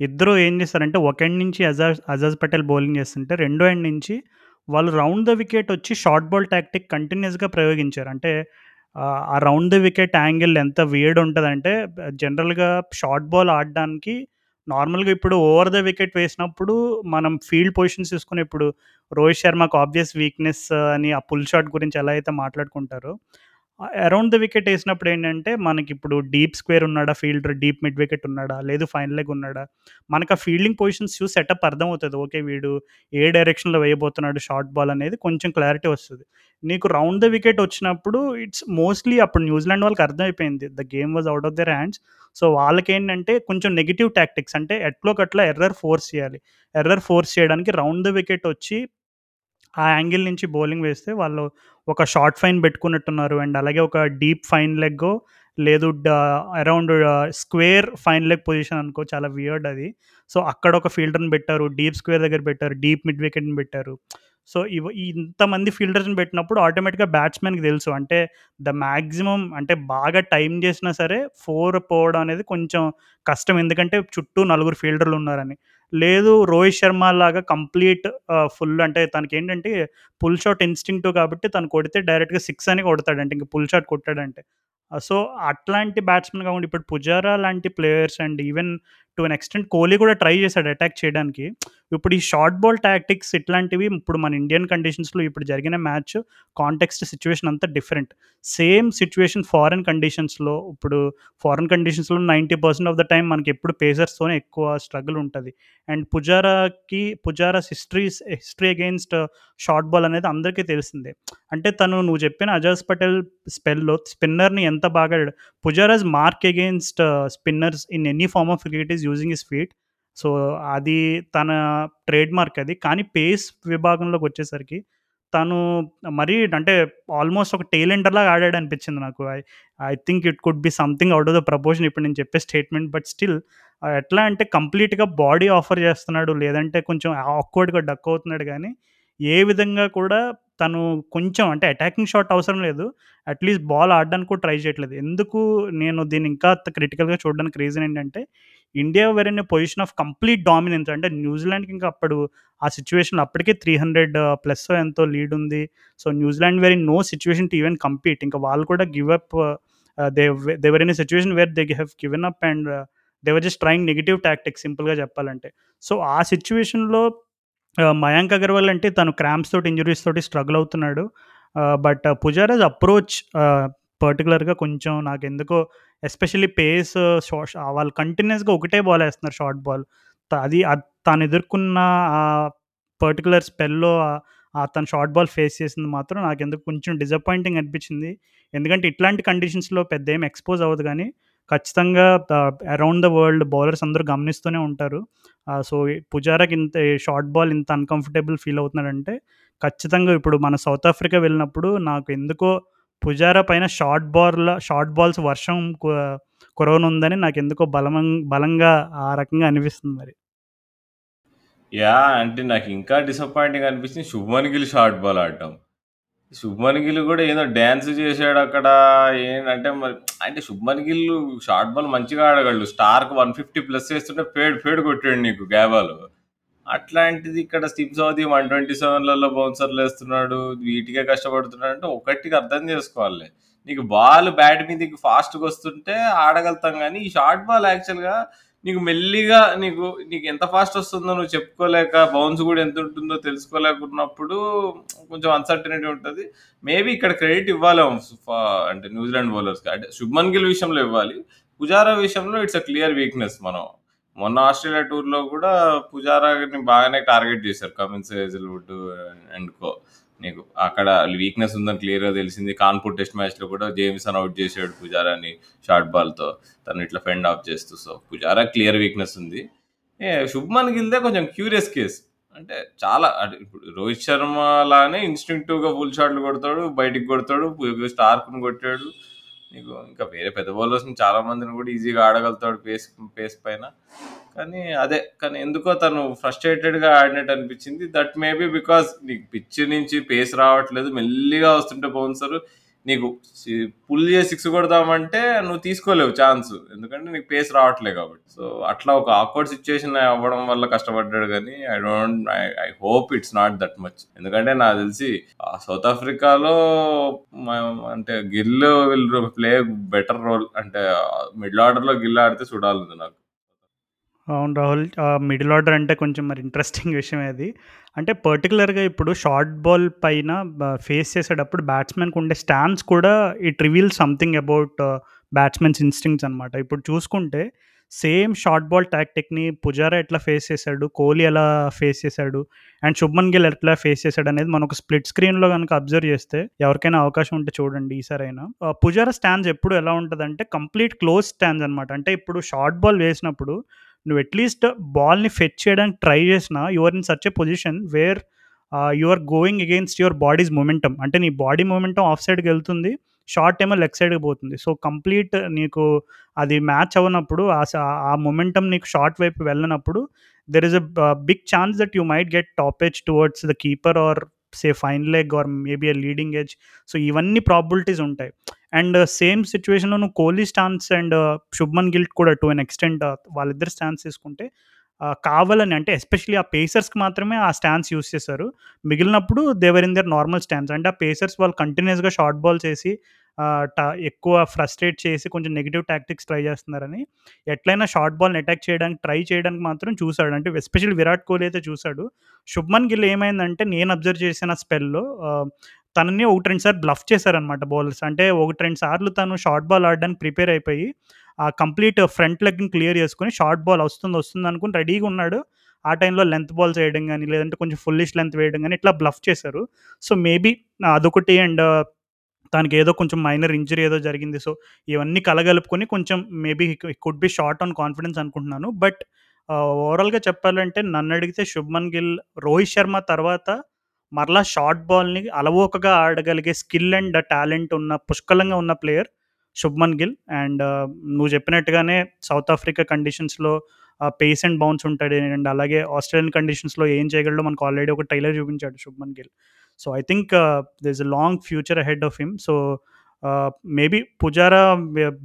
[SPEAKER 1] ఇద్దరు ఏం చేశారంటే ఒక ఎండ్ నుంచి అజాజ్ అజాజ్ పటేల్ బౌలింగ్ చేస్తుంటే రెండో ఎండ్ నుంచి వాళ్ళు రౌండ్ ద వికెట్ వచ్చి షార్ట్ బాల్ టాక్టిక్ కంటిన్యూస్గా ప్రయోగించారు. అంటే ఆ రౌండ్ ద వికెట్ యాంగిల్ ఎంత వేడ్ ఉంటుందంటే జనరల్‌గా షార్ట్ బాల్ ఆడడానికి నార్మల్‌గా ఇప్పుడు ఓవర్ ద వికెట్ వేసినప్పుడు మనం ఫీల్డ్ పొజిషన్స్ తీసుకుని ఇప్పుడు రోహిత్ శర్మకు ఆబ్వియస్ వీక్‌నెస్ అని ఆ పుల్ షాట్ గురించి ఎలా అయితే మాట్లాడుకుంటారో, అరౌండ్ ద వికెట్ వేసినప్పుడు ఏంటంటే మనకి ఇప్పుడు డీప్ స్క్వేర్ ఉన్నాడా ఫీల్డర్, డీప్ మిడ్ వికెట్ ఉన్నాడా, లేదు ఫైన్ లెగ్ ఉన్నాడా, మనకు ఆ ఫీల్డింగ్ పొజిషన్స్ చూసి సెటప్ అవుతుంది ఓకే. వీడు ఏ డైరెక్షన్‌లో వేయబోతున్నాడు షార్ట్ బాల్ అనేది కొంచెం క్లారిటీ వస్తుంది నీకు రౌండ్ ద వికెట్ వచ్చినప్పుడు ఇట్స్ మోస్ట్‌లీ అప్పుడు న్యూజిలాండ్ వాళ్ళకి అర్థమైపోయింది. The game was out of their hands. So, వాళ్ళకేంటంటే కొంచెం నెగిటివ్ టాక్టిక్స్ అంటే ఎట్లోకట్లా ఎర్రర్ ఫోర్స్ చేయాలి. ఎర్రర్ ఫోర్స్ చేయడానికి రౌండ్ ద వికెట్ వచ్చి ఆ యాంగిల్ నుంచి బౌలింగ్ వేస్తే వాళ్ళు ఒక షార్ట్ ఫైన్ పెట్టుకున్నట్టున్నారు. అండ్ అలాగే ఒక డీప్ ఫైన్ లెగ్గో లేదు around square fine leg position అనుకో చాలా వియర్డ్ అది. సో, అక్కడ ఒక ఫీల్డర్‌ని పెట్టారు. డీప్ స్క్వేర్ దగ్గర పెట్టారు. డీప్ మిడ్ వికెట్‌ని పెట్టారు. సో, ఇవ ఇంతమంది ఫీల్డర్స్‌ని పెట్టినప్పుడు ఆటోమేటిక్‌గా బ్యాట్స్‌మెన్‌కి తెలుసు. అంటే ద మ్యాక్సిమం అంటే బాగా టైం చేసినా సరే ఫోర్ పోవడం అనేది కొంచెం కష్టం. ఎందుకంటే చుట్టూ నలుగురు ఫీల్డర్‌లు ఉన్నారని. లేదు రోహిత్ శర్మ లాగా కంప్లీట్ ఫుల్ అంటే తనకేంటంటే పుల్ షాట్ ఇన్స్టింక్ట్ కాబట్టి తను కొడితే డైరెక్ట్‌గా సిక్స్ అని కొడతాడంటే ఇంక పుల్ షాట్ కొట్టాడంటే. సో, అట్లాంటి బ్యాట్స్‌మెన్ కాకుండా ఇప్పుడు పుజారా లాంటి players and even to an extent Kohli కూడా ట్రై చేశాడు అటాక్ చేయడానికి. ఇప్పుడు ఈ షార్ట్ బాల్ టాక్టిక్స్ ఇట్లాంటివి ఇప్పుడు మన ఇండియన్ కండిషన్స్‌లో ఇప్పుడు జరిగిన మ్యాచ్ కాంటెక్స్ట్ సిచ్యువేషన్ అంతా డిఫరెంట్. సేమ్ సిచ్యువేషన్ ఫారెన్ కండిషన్స్‌లో ఇప్పుడు ఫారెన్ కండిషన్స్‌లో 90% ఆఫ్ ద టైం మనకి ఎప్పుడు పేసర్స్‌తోనే ఎక్కువ స్ట్రగుల్ ఉంటుంది and పుజారాకి Pujara's histories history against short ball అనేది అందరికీ తెలిసిందే. అంటే తను నువ్వు చెప్పిన అజాజ్ పటేల్ స్పెల్‌లో స్పిన్నర్‌ని ఎంత బాగా Pujara's mark against spinners in any form of cricket is using his feet. So, అది తన ట్రేడ్ మార్క్ అది. కానీ పేస్ విభాగంలోకి వచ్చేసరికి తను మరీ అంటే ఆల్మోస్ట్ ఒక టెయిల్ ఎండర్‌లాగా ఆడాడనిపించింది నాకు. I I think it could be something out of the proportion ఇప్పుడు నేను చెప్పే స్టేట్మెంట్. బట్ స్టిల్ ఎట్లా అంటే కంప్లీట్‌గా బాడీ ఆఫర్ చేస్తున్నాడు. లేదంటే కొంచెం ఆక్వర్డ్‌గా డక్ అవుతున్నాడు కానీ ఏ విధంగా కూడా తను కొంచెం అంటే అటాకింగ్ షాట్ అవసరం లేదు. అట్‌లీస్ట్ బాల్ ఆడడానికి కూడా ట్రై చేయట్లేదు. ఎందుకు నేను దీన్ని ఇంకా క్రిటికల్‌గా చూడడానికి రీజన్ ఏంటంటే, India were in position of complete dominance అంటే న్యూజిలాండ్‌కి ఇంకా అప్పుడు ఆ సిచ్యువేషన్ అప్పటికే త్రీ హండ్రెడ్ ప్లస్ ఎంతో లీడ్ ఉంది. So, New Zealand were in no situation to even compete. ఇంకా వాళ్ళు కూడా give up they they were in a where they have given up and they were just trying negative tactics సింపుల్‌గా చెప్పాలంటే. So, ఆ సిచ్యువేషన్లో మయాంక్ అగర్వాల్ అంటే తను క్రాంప్స్ తోటి, ఇంజురీస్ తోటి స్ట్రగుల్ అవుతున్నాడు. బట్ పుజారాజ్ అప్రోచ్ పర్టికులర్గా కొంచెం నాకు ఎందుకో ఎస్పెషల్లీ పేస్ షో వాళ్ళు కంటిన్యూస్గా ఒకటే బాల్ వేస్తున్నారు షార్ట్ బాల్. అది తాను ఎదుర్కొన్న ఆ పర్టిక్యులర్ స్పెల్‌లో తను షార్ట్ బాల్ ఫేస్ చేసింది మాత్రం నాకు ఎందుకు కొంచెం డిసప్పాయింటింగ్ అనిపించింది. ఎందుకంటే ఇట్లాంటి కండిషన్స్‌లో పెద్ద ఏం ఎక్స్‌పోజ్ అవ్వదు కానీ ఖచ్చితంగా అరౌండ్ ద వరల్డ్ బౌలర్స్ అందరూ గమనిస్తూనే ఉంటారు. సో, పుజారాకి ఇంత షార్ట్ బాల్ ఇంత అన్‌కంఫర్టబుల్ ఫీల్ అవుతున్నాడంటే, ఖచ్చితంగా ఇప్పుడు మన సౌత్ ఆఫ్రికా వెళ్ళినప్పుడు నాకు ఎందుకో పుజారా పైన షార్ట్ బాల్ షార్ట్ బాల్స్ వర్షం కు కురవనుందని నాకెందుకో బలమం బలంగా ఆ రకంగా అనిపిస్తుంది మరి.
[SPEAKER 2] యా అంటే నాకు ఇంకా డిసప్పాయింటింగ్ అనిపించింది శుభ్మన్ గిల్ షార్ట్ బాల్ ఆడటం. శుభ్మన్ గిల్ కూడా ఏదో డ్యాన్స్ చేశాడు అక్కడ ఏంటంటే మరి అంటే శుభ్మన్ గిల్ షార్ట్ బాల్ మంచిగా ఆడగలడు. స్టార్క్ 150 ప్లస్ చేస్తుంటే ఫేడ్ ఫేడ్ కొట్టాడు నీకు గ్యాబాలు అట్లాంటిది ఇక్కడ స్టిప్ సౌదీ 127లలో బౌన్సర్‌లేస్తున్నాడు. వీటికే కష్టపడుతున్నాడు అంటే ఒకటికి అర్థం చేసుకోవాలి. నీకు బాల్ బ్యాట్ మీదకి ఫాస్ట్‌గా వస్తుంటే ఆడగలుగుతాం కానీ ఈ షార్ట్ బాల్ యాక్చువల్‌గా నీకు మెల్లిగా నీకు నీకు ఎంత ఫాస్ట్ వస్తుందో నువ్వు చెప్పుకోలేక, బౌన్స్ కూడా ఎంత ఉంటుందో తెలుసుకోలేకున్నప్పుడు కొంచెం అన్సర్టనిటీ ఉంటది. మేబీ ఇక్కడ క్రెడిట్ ఇవ్వాలి అంటే న్యూజిలాండ్ బౌలర్స్‌కి. అంటే శుభ్మన్ గిల్ విషయంలో ఇవ్వాలి. పుజారా విషయంలో ఇట్స్ అ క్లియర్ వీక్‌నెస్ మనం. మొన్న ఆస్ట్రేలియా టూర్‌లో కూడా పుజారాని బాగానే టార్గెట్ చేశారు. Cummins, Hazlewood and co. నీకు అక్కడ వీక్‌నెస్ ఉందని క్లియర్‌గా తెలిసింది. కాన్పూర్ టెస్ట్ మ్యాచ్‌లో కూడా జేమ్సన్ అవుట్ చేశాడు పుజారాని షార్ట్ బాల్‌తో. తను ఇట్లా ఫెండ్ ఆఫ్ చేస్తూ. సో, పుజారా క్లియర్ వీక్‌నెస్ ఉంది. ఏ శుభ్మన్ గిల్‌దే కొంచెం క్యూరియస్ కేస్. అంటే చాలా ఇప్పుడు రోహిత్ శర్మ లానే ఇన్‌స్టింక్టివ్‌గా ఫుల్ షాట్‌లు కొడతాడు. బయటికి కొడతాడు. స్టార్క్‌ని కొట్టాడు. నీకు ఇంకా వేరే పెద్ద బౌలర్స్ చాలా మందిని కూడా ఈజీగా ఆడగలుగుతాడు పేస్ పేస్ పైన. కానీ అదే కానీ ఎందుకో తను ఫ్రస్ట్రేటెడ్‌గా ఆడినట్టు అనిపించింది. దట్ మే బికాస్ నీకు పిచ్ నుంచి పేస్ రావట్లేదు. మెల్లిగా వస్తుంటే బౌన్సర్ నీకు సి పుల్ చేసి సిక్స్ కొడదామంటే నువ్వు తీసుకోలేవు ఛాన్స్. ఎందుకంటే నీకు పేస్ రావట్లే కాబట్టి. సో, అట్లా ఒక ఆక్వర్డ్ సిట్యుయేషన్ అవ్వడం వల్ల కష్టపడ్డాడు కానీ I don't I I hope it's not that much. ఎందుకంటే నాకు తెలిసి సౌత్ ఆఫ్రికాలో అంటే Gill will play better role. అంటే మిడిల్ ఆర్డర్‌లో గిల్ ఆడితే చూడాలి నాకు.
[SPEAKER 1] అవును రాహుల్. మిడిల్ ఆర్డర్ అంటే కొంచెం మరి ఇంట్రెస్టింగ్ విషయమే అది. అంటే పర్టికులర్గా ఇప్పుడు షార్ట్ బాల్ పైన ఫేస్ చేసేటప్పుడు బ్యాట్స్‌మెన్‌కి ఉండే స్టాన్స్ కూడా it reveal something about batsmen's instincts అనమాట. ఇప్పుడు చూసుకుంటే సేమ్ షార్ట్ బాల్ టాక్టిక్‌ని పుజారా ఎట్లా ఫేస్ చేశాడు, కోహ్లీ ఎలా ఫేస్ చేశాడు, అండ్ శుభ్మన్ గిల్ ఎట్లా ఫేస్ చేశాడనేది మనం ఒక స్ప్లిట్ స్క్రీన్‌లో కనుక అబ్జర్వ్ చేస్తే ఎవరికైనా అవకాశం ఉంటే చూడండి ఈసారైనా. అయినా పుజారా స్టాన్స్ ఎప్పుడు ఎలా ఉంటుందంటే కంప్లీట్ క్లోజ్ స్టాన్స్ అనమాట. అంటే ఇప్పుడు షార్ట్ బాల్ వేసినప్పుడు నువ్వు అట్‌లీస్ట్ బాల్‌ని ఫెచ్ చేయడానికి ట్రై చేసినా you're in such a position where ah, are going against your body's momentum. అంటే నీ బాడీ మూమెంటం ఆఫ్ సైడ్‌కెళ్తుంది. షార్ట్ ఏమో లెగ్ సైడ్‌కి పోతుంది. సో, కంప్లీట్ నీకు అది మ్యాచ్ అవ్వనప్పుడు ఆ మొమెంటం నీకు షార్ట్ వైపు వెళ్ళనప్పుడు there is a big chance that you might get top edge towards the keeper or say fine leg or maybe a leading edge so, ఇవన్నీ probabilities ఉంటాయి. And same సిచ్యువేషన్లో నువ్వు Kohli stance and Shubman గిల్ట్ కూడా to an extent వాళ్ళిద్దరు stance తీసుకుంటే కావాలని అంటే ఎస్పెషల్లీ ఆ పేసర్స్‌కి మాత్రమే ఆ స్టాన్స్ యూస్ చేశారు. మిగిలినప్పుడు they were in their normal stance. అంటే ఆ పేసర్స్ వాళ్ళు కంటిన్యూస్గా షార్ట్ బాల్ చేసి ట ఎక్కువ ఫ్రస్ట్రేట్ చేసి కొంచెం నెగిటివ్ టాక్టిక్స్ ట్రై చేస్తున్నారని ఎట్లయినా షార్ట్ బాల్‌ని అటాక్ చేయడానికి ట్రై చేయడానికి మాత్రం చూశాడు అంటే ఎస్పెషల్లీ విరాట్ కోహ్లీ అయితే చూసాడు. శుభ్మన్ గిల్ ఏమైందంటే నేను అబ్జర్వ్ చేసిన స్పెల్‌లో తనని 1, 2 సార్లు బ్లఫ్ చేశారనమాట బౌలర్స్. అంటే 1, 2 సార్లు తను షార్ట్ బాల్ ఆడడానికి ప్రిపేర్ అయిపోయి ఆ కంప్లీట్ ఫ్రంట్ లెగ్‌ని క్లియర్ చేసుకొని షార్ట్ బాల్ వస్తుంది, వస్తుంది అనుకుని రెడీగా ఉన్నాడు. ఆ టైంలో లెంత్ బాల్స్ వేయడం కానీ లేదంటే కొంచెం ఫుల్లిష్ లెంత్ వేయడం కానీ ఇట్లా బ్లఫ్ చేశారు. సో, మేబీ అదొకటి అండ్ తనకి ఏదో కొంచెం మైనర్ ఇంజరీ ఏదో జరిగింది. సో, ఇవన్నీ కలగలుపుకొని కొంచెం maybe could be short on confidence అనుకుంటున్నాను. బట్ ఓవరాల్‌గా చెప్పాలంటే నన్ను అడిగితే శుభ్మన్ గిల్, రోహిత్ శర్మ తర్వాత మరలా షార్ట్ బాల్‌ని అలవోకగా ఆడగలిగే స్కిల్ అండ్ టాలెంట్ ఉన్న పుష్కలంగా ఉన్న ప్లేయర్ శుభ్మన్ గిల్. అండ్ నువ్వు చెప్పినట్టుగానే సౌత్ ఆఫ్రికా కండిషన్స్‌లో పేస్ అండ్ బౌన్స్ ఉంటాడు. అండ్ అలాగే ఆస్ట్రేలియన్ కండిషన్స్‌లో ఏం చేయగలడో మనకు ఆల్రెడీ ఒక ట్రైలర్ చూపించాడు Shubman Gill. So, I think this is long future ahead of him. So, maybe Pujara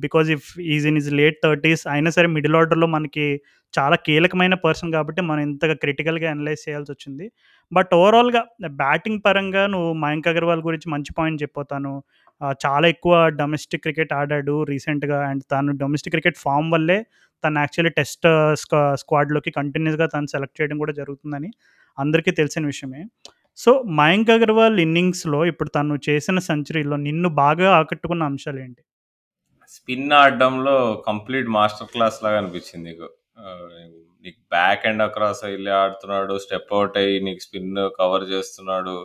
[SPEAKER 1] because if is in is late 30స్ అయినా సరే మిడిల్ ఆర్డర్‌లో మనకి చాలా కీలకమైన పర్సన్ కాబట్టి మనం ఇంతగా క్రిటికల్‌గా అనలైజ్ చేయాల్సొచ్చింది. బట్ ఓవరాల్‌గా బ్యాటింగ్ పరంగా నువ్వు మయాంక్ అగర్వాల్ గురించి మంచి పాయింట్ చెప్పిపోతాను చాలా ఎక్కువ డొమెస్టిక్ క్రికెట్ ఆడాడు రీసెంట్‌గా. అండ్ తను డొమెస్టిక్ క్రికెట్ ఫార్మ్ వల్లే తను యాక్చువల్లీ టెస్ట్ స్క్వాడ్‌లోకి కంటిన్యూస్‌గా తను సెలెక్ట్ చేయడం కూడా జరుగుతుందని అందరికీ తెలిసిన విషయమే. సో, మయాంక్ అగర్వాల్ ఇన్నింగ్స్‌లో ఇప్పుడు తను చేసిన సెంచరీలో నిన్ను బాగా ఆకట్టుకున్న అంశాలు ఏంటి
[SPEAKER 2] స్పిన్ ఆడడంలో కంప్లీట్ మాస్టర్ క్లాస్ లాగా అనిపించింది నీకు. నీకు బ్యాక్ అండ్ అక్రాస్ వెళ్ళి ఆడుతున్నాడు. స్టెప్ అవుట్ అయ్యి నీకు స్పిన్ కవర్ చేస్తున్నాడు.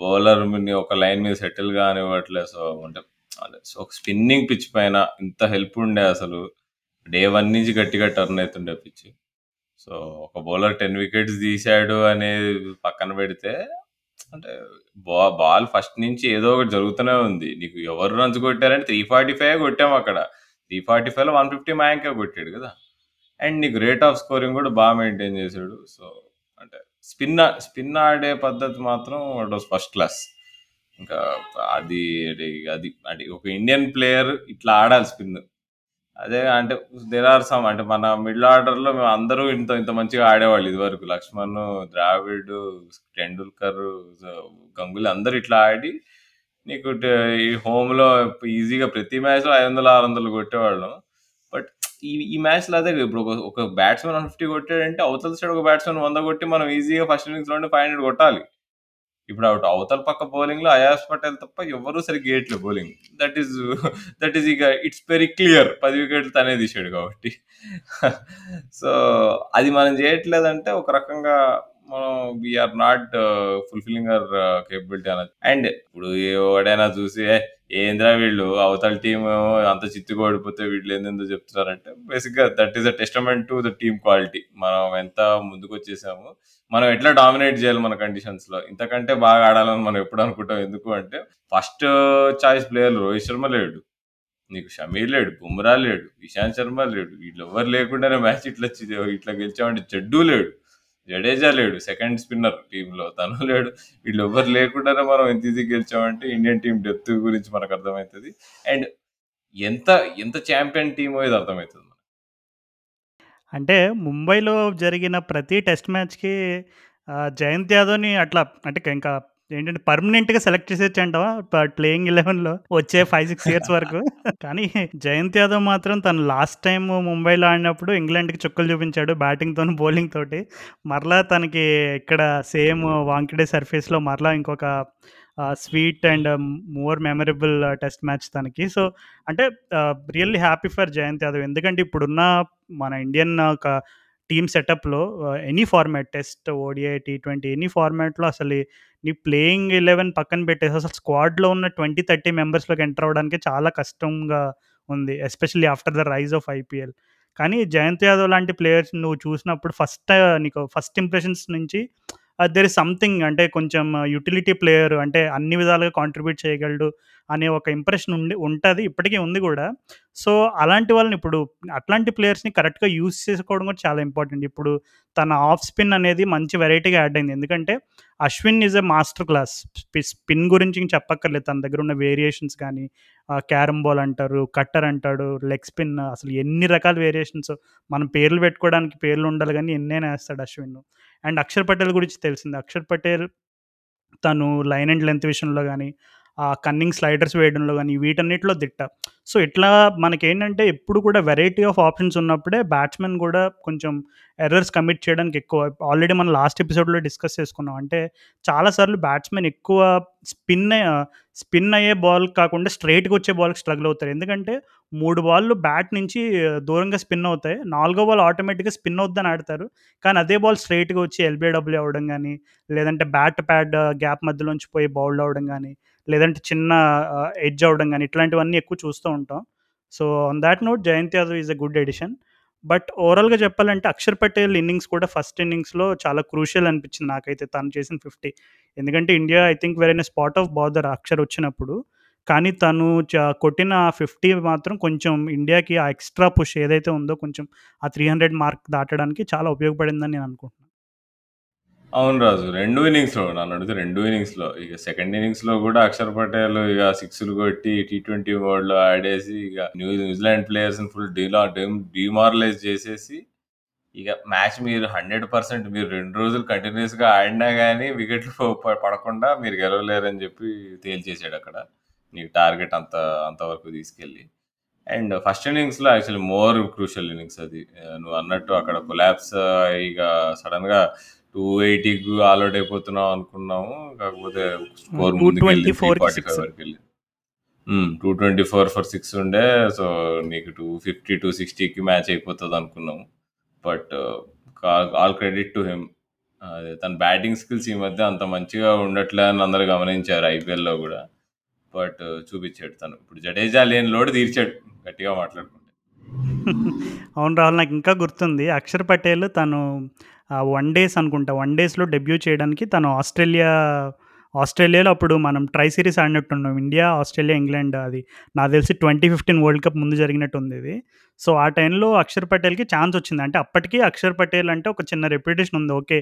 [SPEAKER 2] బౌలర్ ఒక లైన్ మీద సెటిల్ కానివ్వట్లేదు. సో, అంటే సో, ఒక స్పిన్నింగ్ పిచ్ పైన ఇంత హెల్ప్ ఉండే అసలు. డే వన్ నుంచి గట్టిగా టర్న్ అవుతుండే పిచ్. సో, ఒక బౌలర్ 10 వికెట్స్ తీశాడు అనేది పక్కన పెడితే అంటే బా బాల్ ఫస్ట్ నుంచి ఏదో ఒకటి జరుగుతూనే ఉంది. నీకు ఎవరు రన్స్ కొట్టారంటే 345 కొట్టాము అక్కడ. 345లో 150 మయాంకే కొట్టాడు కదా! అండ్ నీకు రేట్ ఆఫ్ స్కోరింగ్ కూడా బాగా మెయింటైన్ చేసాడు. సో, అంటే స్పిన్ స్పిన్ ఆడే పద్ధతి మాత్రం ఇట్ వాస్ ఫస్ట్ క్లాస్. ఇంకా అది అది అది అంటే ఒక ఇండియన్ ప్లేయర్ ఇట్లా ఆడాలి స్పిన్. అదే అంటే దేర్ ఆర్ సమ్ అంటే మన మిడిల్ ఆర్డర్‌లో మేము అందరూ ఇంత ఇంత మంచిగా ఆడేవాళ్ళు ఇదివరకు. లక్ష్మణ్, ద్రావిడ్, టెండూల్కర్, గంగులీ అందరు ఇట్లా ఆడి నీకు ఈ ఈ హోమ్‌లో ఈజీగా ప్రతి మ్యాచ్‌లో 500, 600 కొట్టేవాళ్ళం. బట్ ఈ ఈ మ్యాచ్‌లో అదే ఇప్పుడు ఒక బ్యాట్స్మెన్ వన్ ఫిఫ్టీ కొట్టాడంటే అవతల సైడ్ ఒక బ్యాట్స్మెన్ వంద కొట్టి మనం ఈజీగా ఫస్ట్ ఇన్నింగ్స్‌లోనే 500 కొట్టాలి. ఇప్పుడు అటు అవతల పక్క బౌలింగ్లో అయాస్ పటేల్ తప్ప ఎవ్వరు సరి గేట్లు bowling. That is that is ఇక ఇట్స్ వెరీ క్లియర్ పది వికెట్లు తనే తీసాడు కాబట్టి. సో, అది మనం చేయట్లేదంటే ఒక రకంగా మనం we are not fulfilling our capability అనొచ్చు. అండ్ ఇప్పుడు ఎవడైనా చూసి ఏంద్రా వీళ్ళు అవతల టీమ్ అంత చిత్తుగా ఓడిపోతే వీళ్ళు ఏందో చెప్తున్నారంటే బేసిక్‌గా that is a testament to the team quality. మనం ఎంత ముందుకొచ్చేసాము. మనం ఎట్లా డామినేట్ చేయాలి మన కండిషన్స్‌లో. ఇంతకంటే బాగా ఆడాలని మనం ఎప్పుడు అనుకుంటాం. ఎందుకు అంటే ఫస్ట్ చాయిస్ ప్లేయర్‌లు రోహిత్ శర్మ లేడు. నీకు షమీర్ లేడు. బుమ్రా లేడు. ఇషాంత్ శర్మ లేడు. వీళ్ళు ఎవరు లేకుండానే మ్యాచ్ ఇట్లా చి ఇట్లా గెలిచామంటే జడ్డూ లేడు. జడేజా లేడు. సెకండ్ స్పిన్నర్ టీంలో తను లేడు. వీళ్ళు ఎవరు లేకుండానే మనం ఎంత ఈజీగా గెలిచామంటే ఇండియన్ టీం డెప్త్ గురించి మనకు అర్థమవుతుంది అండ్ ఎంత ఎంత చాంపియన్ టీమో ఇది అర్థమవుతుంది
[SPEAKER 1] అంటే ముంబైలో జరిగిన ప్రతి టెస్ట్ మ్యాచ్‌కి జయంత్ యాదవ్‌ని అట్లా అంటే ఇంకా ఏంటంటే పర్మనెంట్‌గా సెలెక్ట్ చేసేయొచ్చంటావా? ప ప్లేయింగ్ 11లో వచ్చే 5, 6 ఇయర్స్ వరకు. కానీ జయంత్ యాదవ్ మాత్రం తను లాస్ట్ టైమ్ ముంబైలో ఆడినప్పుడు ఇంగ్లాండ్‌కి చుక్కలు చూపించాడు బ్యాటింగ్‌తోని, బౌలింగ్ తోటి. మరలా తనకి ఇక్కడ సేమ్ వాంఖెడే సర్ఫేస్‌లో మరలా ఇంకొక sweet and more memorable test match తనకి. సో, అంటే really happy for Jayant Yadav. ఎందుకంటే ఇప్పుడున్న మన ఇండియన్ ఒక టీమ్ సెటప్‌లో ఎనీ ఫార్మాట్ టెస్ట్, ఓడిఐ, టీ20 ఎనీ ఫార్మాట్‌లో అసలు నీ ప్లేయింగ్ 11 పక్కన పెట్టేసి అసలు స్క్వాడ్‌లో ఉన్న 20, 30 మెంబర్స్‌లోకి ఎంటర్ అవ్వడానికి చాలా కష్టంగా ఉంది. Especially after the rise of IPL. కానీ జయంత్ యాదవ్ లాంటి ప్లేయర్స్ నువ్వు చూసినప్పుడు ఫస్ట్ నీకు ఫస్ట్ ఇంప్రెషన్స్ నుంచి దేర్ ఇస్ సంథింగ్ అంటే కొంచెం uh, యుటిలిటీ ప్లేయర్ అంటే అన్ని విధాలుగా కాంట్రిబ్యూట్ చేయగలడు అనే ఒక ఇంప్రెషన్ ఉండి ఉంటుంది ఇప్పటికీ ఉంది కూడా సో, అలాంటి వాళ్ళని ఇప్పుడు అట్లాంటి ప్లేయర్స్‌ని కరెక్ట్‌గా యూజ్ చేసుకోవడం కూడా చాలా ఇంపార్టెంట్. ఇప్పుడు తన ఆఫ్ స్పిన్ అనేది మంచి వెరైటీగా యాడ్ అయింది. ఎందుకంటే Ashwin is a master class. స్పి spin గురించి చెప్పక్కర్లేదు. తన దగ్గర ఉన్న వేరియేషన్స్ కానీ ఆహ్, క్యారమ్ బాల్ అంటారు, కట్టర్ అంటాడు, లెగ్ స్పిన్ అసలు ఎన్ని రకాల వేరియేషన్స్ మనం పేర్లు పెట్టుకోవడానికి పేర్లు ఉండాలి కానీ ఎన్నైనా వేస్తాడు అశ్విన్. అండ్ అక్షర్ పటేల్ గురించి తెలిసింది. అక్షర్ పటేల్ తను లైన్ అండ్ లెంత్ విషయంలో కానీ ఆ కన్నింగ్ స్లైడర్స్ వేయడంలో కానీ వీటన్నిటిలో దిట్ట. సో, ఇట్లా మనకేంటంటే ఎప్పుడు కూడా వెరైటీ ఆఫ్ ఆప్షన్స్ ఉన్నప్పుడే బ్యాట్స్‌మెన్ కూడా కొంచెం ఎర్రర్స్ కమిట్ చేయడానికి ఎక్కువ ఆల్రెడీ మనం లాస్ట్ ఎపిసోడ్‌లో డిస్కస్ చేసుకున్నాం. అంటే చాలా సార్లు బ్యాట్స్‌మెన్ ఎక్కువ స్పిన్ స్పిన్ అయ్యే బాల్ కాకుండా స్ట్రెయిట్‌గా వచ్చే బాల్‌కి స్ట్రగుల్ అవుతారు. ఎందుకంటే మూడు బాల్లు బ్యాట్ నుంచి దూరంగా స్పిన్ అవుతాయి. నాలుగో బాల్ ఆటోమేటిక్‌గా స్పిన్ అవుద్దని ఆడతారు. కానీ అదే బాల్ స్ట్రెయిట్‌గా వచ్చి ఎల్బీడబ్ల్యూ అవ్వడం కానీ లేదంటే బ్యాట్ ప్యాడ్ గ్యాప్ మధ్యలోంచి పోయి బౌల్డ్ అవ్వడం కానీ లేదంటే చిన్న ఎడ్జ్ అవ్వడం కానీ ఇట్లాంటివన్నీ ఎక్కువ చూస్తూ ఉంటాం. So, on that note Jayant Yadav is a good edition but ఓవరాల్‌గా చెప్పాలంటే అక్షర్ పటేల్ ఇన్నింగ్స్ కూడా ఫస్ట్ ఇన్నింగ్స్‌లో చాలా క్రూషియల్ అనిపించింది నాకైతే తను చేసిన 50. ఎందుకంటే ఇండియా ఐ థింక్ వేరైన స్పాట్ ఆఫ్ బాదర్ అక్షర్ వచ్చినప్పుడు. కానీ తను కొట్టిన 50 మాత్రం కొంచెం ఇండియాకి ఆ ఎక్స్‌ట్రా పుష్ ఏదైతే ఉందో కొంచెం ఆ 300 మార్క్ దాటడానికి చాలా ఉపయోగపడిందని నేను అనుకుంటున్నాను.
[SPEAKER 2] అవును రాజు. 2 ఇన్నింగ్స్‌లో నన్నడిగితే 2 ఇన్నింగ్స్‌లో. ఇక సెకండ్ ఇన్నింగ్స్‌లో గూడా అక్షర్ పటేల్ ఇగ సిక్స్‌లు కొట్టి టీ20 వరల్డ్లో ఆడేసి ఇగ న్యూ న్యూజిలాండ్ ప్లేయర్స్‌ని ఫుల్ డీలా డెమ్ డీమారలైజ్ చేసేసి ఇక మ్యాచ్ మీరు 100% మీరు 2 రోజులు కంటిన్యూయస్‌గా ఆడినా కానీ వికెట్లు ప పడకుండా మీరు గెలవలేరని చెప్పి తేల్చేసాడక్కడ. నీకు టార్గెట్ అంత అంతవరకు తీసుకెళ్ళి. అండ్ ఫస్ట్ ఇన్నింగ్స్‌లో యాక్చువల్లీ మోర్ క్రూషియల్ ఇన్నింగ్స్ అది. ఆహ్, నువ్వన్నట్టు అక్కడ కొలాప్స్ ఇగ సడెన్‌గా 280కి ఆల్ ఔట్ అయిపోతున్నాం అనుకున్నాము. కాకపోతే స్కోర్ ముందుకెళ్ళింది
[SPEAKER 1] 224కి 6.
[SPEAKER 2] 345 వరకెళ్ళింది. హ్మ్. 224 ఫర్ 6 ఉండే. సో, నీకు 250, 260కి match అయిపోతదనుకున్నాము. But all credit to him. తన బ్యాటింగ్ స్కిల్స్ ఈ మధ్య అంత మంచిగా ఉండట్లే అని అందరూ గమనించారు ఐపీఎల్‌లో గూడా. బట్ చూపిచ్చాడు తను. ఇప్పుడు జడేజా లేని లోటు తీర్చాడు గట్టిగా మాట్లాడుకుంటే.
[SPEAKER 1] అవును రాహుల్ ఇంకా గుర్తుంది. అక్షర్ పటేల్ తను వన్ డేస్ అనుకుంటా. వన్ డేస్‌లో డెబ్యూ చేయడానికి తను ఆస్ట్రేలియా ఆస్ట్రేలియాలో అప్పుడు మనం ట్రై సిరీస్ ఆడినట్టున్నాం. ఇండియా, ఆస్ట్రేలియా, ఇంగ్లాండ్ అది నాకు తెలిసి 2015 వరల్డ్ కప్ ముందు జరిగినట్టుందిది. సో, ఆ టైంలో అక్షర్ పటేల్‌కి ఛాన్స్ వచ్చింది. అంటే అప్పటికీ అక్షర్ పటేల్ అంటే ఒక చిన్న రెప్యుటేషన్ ఉంది. ఓకే.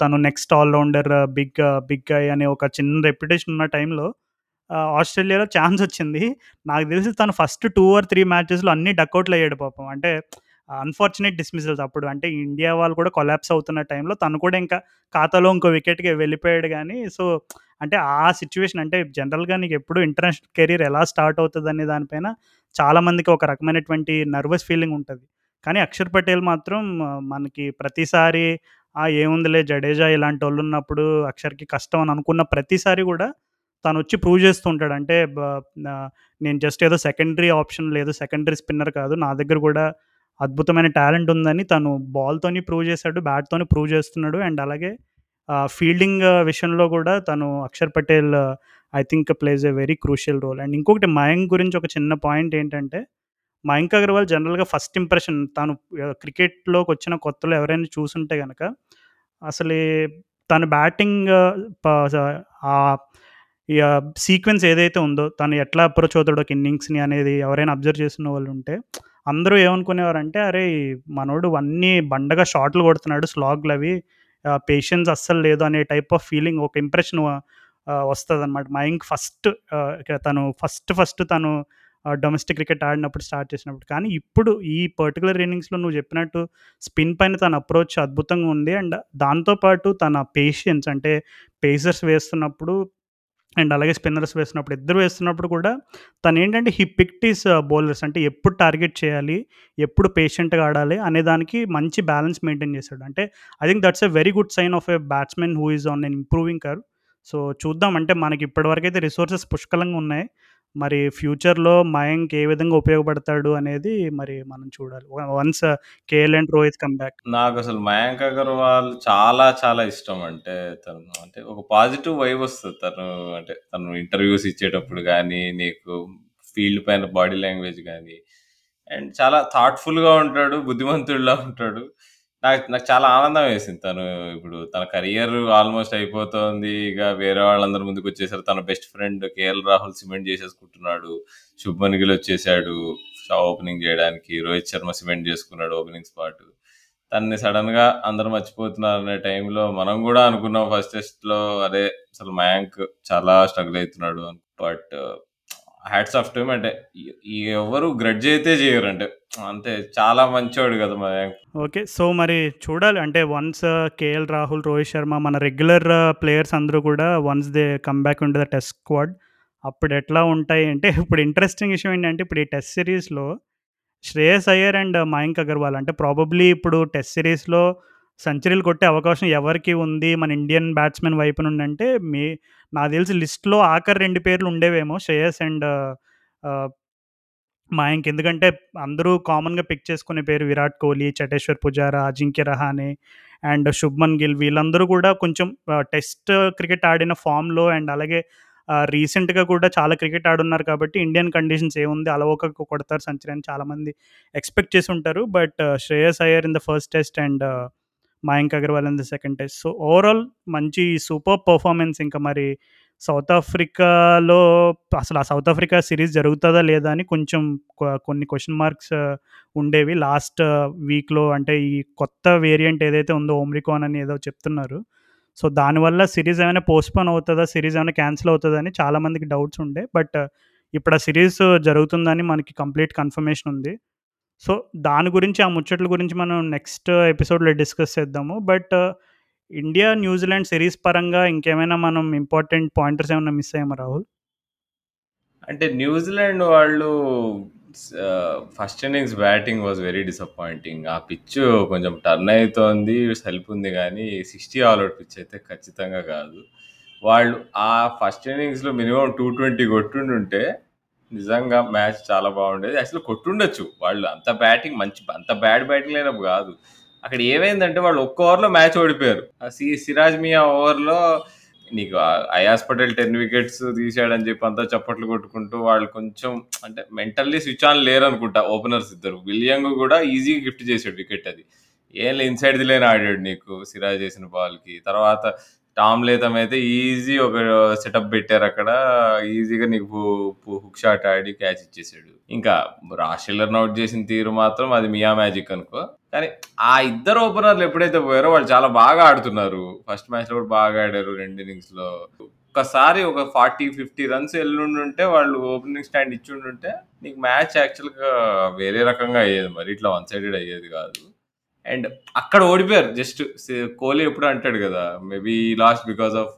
[SPEAKER 1] తను next all rounder big big guy అనే ఒక చిన్న రెప్యుటేషన్ ఉన్న టైంలో ఆస్ట్రేలియాలో ఛాన్స్ వచ్చింది. నాకు తెలిసి తను ఫస్ట్ టూ ఆర్ త్రీ మ్యాచెస్‌లో అన్ని డకౌట్‌లు అయ్యాడు పాపం. అంటే అన్‌ఫార్చునేట్ డిస్మిసల్స్ అప్పుడు. అంటే ఇండియా వాళ్ళు కూడా కొలాప్స్ అవుతున్న టైంలో తను కూడా ఇంకా ఖాతాలో ఇంకో వికెట్‌కి వెళ్ళిపోయాడు కానీ సో, అంటే ఆ సిచ్యువేషన్ అంటే జనరల్‌గా నీకు ఎప్పుడు ఇంటర్నేషనల్ కెరీర్ ఎలా స్టార్ట్ అవుతదనే దానిపైన చాలామందికి ఒక రకమైనటువంటి నర్వస్ ఫీలింగ్ ఉంటుంది కానీ అక్షర్ పటేల్ మాత్రం మనకి ప్రతిసారి ఆ! ఏముందిలే జడేజా ఇలాంటి వాళ్ళు ఉన్నప్పుడు అక్షర్‌కి కష్టం అని అనుకున్న ప్రతిసారి కూడా తను వచ్చి ప్రూవ్ చేస్తుంటాడు అంటే నేను జస్ట్ ఏదో సెకండరీ ఆప్షన్ లేదు, సెకండరీ స్పిన్నర్ కాదు. నా దగ్గర కూడా అద్భుతమైన టాలెంట్ ఉందని తను బాల్‌తోని ప్రూవ్ చేశాడు. బ్యాట్‌తోని ప్రూవ్ చేస్తున్నాడు. అండ్ అలాగే ఫీల్డింగ్ విషయంలో కూడా తను Akshar Patel I think plays a very crucial role. And ఇంకొకటి మయంక్ గురించి ఒక చిన్న పాయింట్ ఏంటంటే, మయంక్ అగర్వాల్ జనరల్‌గా ఫస్ట్ ఇంప్రెషన్ తను క్రికెట్లోకి వచ్చిన కొత్తలో ఎవరైనా చూసుంటే కనుక అసలు తన బ్యాటింగ్ ఇక సీక్వెన్స్ ఏదైతే ఉందో, తను ఎట్లా అప్రోచ్ అవుతాడో ఒక ఇన్నింగ్స్‌ని అనేది ఎవరైనా అబ్జర్వ్ చేసిన వాళ్ళుంటే, అందరూ ఏమనుకునేవారంటే, అరే మనోడు అన్నీ బండగా షాట్‌లు కొడుతున్నాడు స్లాగ్‌లవి అవి పేషెన్స్ అస్సలు లేదు అనే టైప్ ఆఫ్ ఫీలింగ్ ఒక ఇంప్రెషన్ వస్తుంది అనమాట మయంక్ ఫస్ట్ ఇక తను ఫస్ట్ ఫస్ట్ తను డొమెస్టిక్ క్రికెట్ ఆడినప్పుడు స్టార్ట్ చేసినప్పుడు. కానీ ఇప్పుడు ఈ పర్టికులర్ ఇన్నింగ్స్‌లో నువ్వు చెప్పినట్టు స్పిన్ పైన తన అప్రోచ్ అద్భుతంగా ఉంది. అండ్ దాంతోపాటు తన పేషెన్స్ అంటే పేసర్స్ వేస్తున్నప్పుడు అండ్ అలాగే స్పిన్నర్స్ వేస్తున్నప్పుడు, ఇద్దరు వేస్తున్నప్పుడు కూడా తను ఏంటంటే హీ పిక్టీస్ బౌలర్స్ అంటే ఎప్పుడు టార్గెట్ చేయాలి, ఎప్పుడు పేషెంట్‌గా ఆడాలి అనే దానికి మంచి బ్యాలెన్స్ మెయింటైన్ చేశాడు. అంటే I think that's a very good sign of a batsmen who is on an improving curve so, చూద్దాం అంటే మనకి ఇప్పటివరకైతే రిసోర్సెస్ పుష్కలంగా ఉన్నాయి. మరి ఫ్యూచర్‌లో మయాంక్ ఏ విధంగా ఉపయోగపడతాడు అనేది మరి మనం చూడాలి. Once KL and Rohit come back.
[SPEAKER 2] అసలు మయాంక్ అగర్వాల్ చాలా చాలా ఇష్టం. అంటే తను అంటే ఒక పాజిటివ్ వైబ్ వస్తుంది తను అంటే తను ఇంటర్వ్యూస్ ఇచ్చేటప్పుడు కానీ నీకు ఫీల్డ్ పైన బాడీ లాంగ్వేజ్ కానీ అండ్ చాలా థాట్‌ఫుల్‌గా ఉంటాడు. బుద్ధిమంతుడిలా ఉంటాడు. నాకు నాకు చాలా ఆనందం వేసింది. తను ఇప్పుడు తన కెరియర్ ఆల్మోస్ట్ అయిపోతోంది. ఇక వేరే వాళ్ళందరూ ముందుకొచ్చేసారు. తన best friend KL Rahul cement చేసేసుకుంటున్నాడు. Shubman Gill వచ్చేసాడు ఓపెనింగ్ చేయడానికి. రోహిత్ శర్మ సిమెంట్ చేసుకున్నాడు ఓపెనింగ్ స్పాట్. తనని సడెన్‌గా అందరూ మర్చిపోతున్నారు అనే టైంలో మనం కూడా అనుకున్నాం ఫస్ట్ టెస్ట్‌లో అరే! అసలు మయాంక్ చాలా స్ట్రగుల్ అయితున్నాడు అని. But hats off to him అంటే ఎవరు గ్రడ్జ్ అయితే చేయరు. అంటే అంతే చాలా మంచోడు కదా మయాంక్.
[SPEAKER 1] ఓకే. సో, మరి చూడాలి. అంటే వన్స్ కేఎల్ రాహుల్, రోహిత్ శర్మ మన రెగ్యులర్ ప్లేయర్స్ uh, అందరూ కూడా once they come back the test squad అప్పుడు ఎట్లా ఉంటాయి అంటే ఇప్పుడు ఇంట్రెస్టింగ్ విషయం ఏంటంటే ఇప్పుడు ఈ టెస్ట్ సిరీస్‌లో శ్రేయస్ అయ్యర్ అండ్ uh, మయాంక్ అగర్వాల్ అంటే ప్రాబబ్లీ ఇప్పుడు టెస్ట్ సిరీస్‌లో సెంచరీలు కొట్టే అవకాశం ఎవరికి ఉంది? మన ఇండియన్ బ్యాట్స్‌మెన్ వైపు నుండి అంటే మే నాకు తెలిసి లిస్ట్‌లో ఆఖరి రెండు పేర్లు ఉండేవేమో శ్రేయస్ అండ్ ఆహ్, ఎందుకంటే అందరూ కామన్‌గా పిక్ చేసుకునే పేరు విరాట్ కోహ్లీ, చటేశ్వర్ పుజారా, అజింక్య రహానే అండ్ శుభ్మన్ గిల్. వీళ్ళందరూ కూడా కొంచెం టెస్ట్ క్రికెట్ ఆడిన ఫామ్‌లో అండ్ అలాగే రీసెంట్‌గా కూడా చాలా క్రికెట్ ఆడున్నారు కాబట్టి ఇండియన్ కండిషన్స్ ఏముంది? అలవోక కొడతారు సెంచరీ అని చాలామంది ఎక్స్‌పెక్ట్ చేసి ఉంటారు. But Shreyas Iyer in the first test and Mayank Agarwal in the second test. So, overall మంచి సూపర్ పర్ఫార్మెన్స్ ఇంకా మరి సౌత్ ఆఫ్రికాలో అసలు ఆ సౌత్ ఆఫ్రికా సిరీస్ జరుగుతుందా లేదా అని కొంచెం కొన్ని క్వశ్చన్ మార్క్స్ ఉండేవి. లాస్ట్ వీక్‌లో అంటే ఈ కొత్త వేరియంట్ ఏదైతే ఉందో ఓమ్రికాన్ అని ఏదో చెప్తున్నారు. సో, దానివల్ల సిరీస్ ఏమైనా పోస్ట్‌పోన్ అవుతుందా సిరీస్ ఏమైనా క్యాన్సిల్ అవుతుందా అని చాలామందికి డౌట్స్ ఉండే. బట్ ఇప్పుడు ఆ సిరీస్ జరుగుతుందని మనకి కంప్లీట్ కన్ఫర్మేషన్ ఉంది. సో, దాని గురించి ఆ ముచ్చట్ల గురించి మనం నెక్స్ట్ ఎపిసోడ్‌లో డిస్కస్ చేద్దాము. బట్ ఇండియా, న్యూజిలాండ్ సిరీస్ పరంగా ఇంకేమైనా మనం ఇంపార్టెంట్ పాయింటర్స్ ఏమైనా మిస్ అయ్యామా రాహుల్?
[SPEAKER 2] అంటే న్యూజిలాండ్ వాళ్ళు first innings batting was very disappointing. ఆ పిచ్ కొంచెం టర్న్ అవుతోంది సెల్ఫ్ ఉంది కానీ సిక్స్టీ ఆల్ అవుట్ పిచ్ అయితే ఖచ్చితంగా కాదు. వాళ్ళు ఆ ఫస్ట్ ఇన్నింగ్స్‌లో మినిమమ్ 220 కొట్టుండుంటే నిజంగా మ్యాచ్ చాలా బాగుండేది. యాక్చువల్లీ కొట్టుండొచ్చు. వాళ్ళు అంత బ్యాటింగ్ మంచి అంత బ్యాడ్ బ్యాటింగ్ లైనప్ కాదు. అక్కడ ఏమైందంటే వాళ్ళు ఒక్క ఓవర్‌లో మ్యాచ్ ఓడిపోయారు. ఆ సి సిరాజ్ మియా ఓవర్‌లో నీకు అయాస్ పటేల్ 10 వికెట్స్ తీసాడని చెప్పి అంతా చప్పట్లు కొట్టుకుంటూ వాళ్ళు కొంచెం అంటే మెంటల్లీ స్విచ్ ఆన్ లేరనుకుంటా ఓపెనర్స్ ఇద్దరు. విలియంగ్ కూడా ఈజీగా గిఫ్ట్ చేసాడు వికెట్ అది. ఏం లే ఇన్‌సైడ్ లేన్ ఆడాడు నీకు సిరాజ్ చేసిన బాల్‌కి. తర్వాత టామ్ లేథమ్ అయితే ఈజీ ఒక సెటప్ పెట్టారు అక్కడ ఈజీగా నీకు హుక్ షాట్ ఆడి క్యాచ్ ఇచ్చేసాడు. ఇంకా రాస్ అవుట్ చేసిన తీరు మాత్రం అది మియా మ్యాజిక్ అనుకో. కానీ ఆ ఇద్దరు ఓపెనర్లు ఎప్పుడైతే పోయారో వాళ్ళు చాలా బాగా ఆడుతున్నారు. ఫస్ట్ మ్యాచ్‌లో కూడా బాగా ఆడారు 2 ఇన్నింగ్స్‌లో. ఒక్కసారి ఒక 40, 50 రన్స్ ఉంటే వాళ్ళు ఓపెనింగ్ స్టాండ్ ఇచ్చుండుంటే నీకు మ్యాచ్ యాక్చువల్‌గా వేరే రకంగా అయ్యేది. మరి ఇట్లా వన్ సైడెడ్ అయ్యేది కాదు. అండ్ అక్కడ ఓడిపోయారు. జస్ట్ కోహ్లీ ఎప్పుడు అంటాడు కదా! Maybe last because of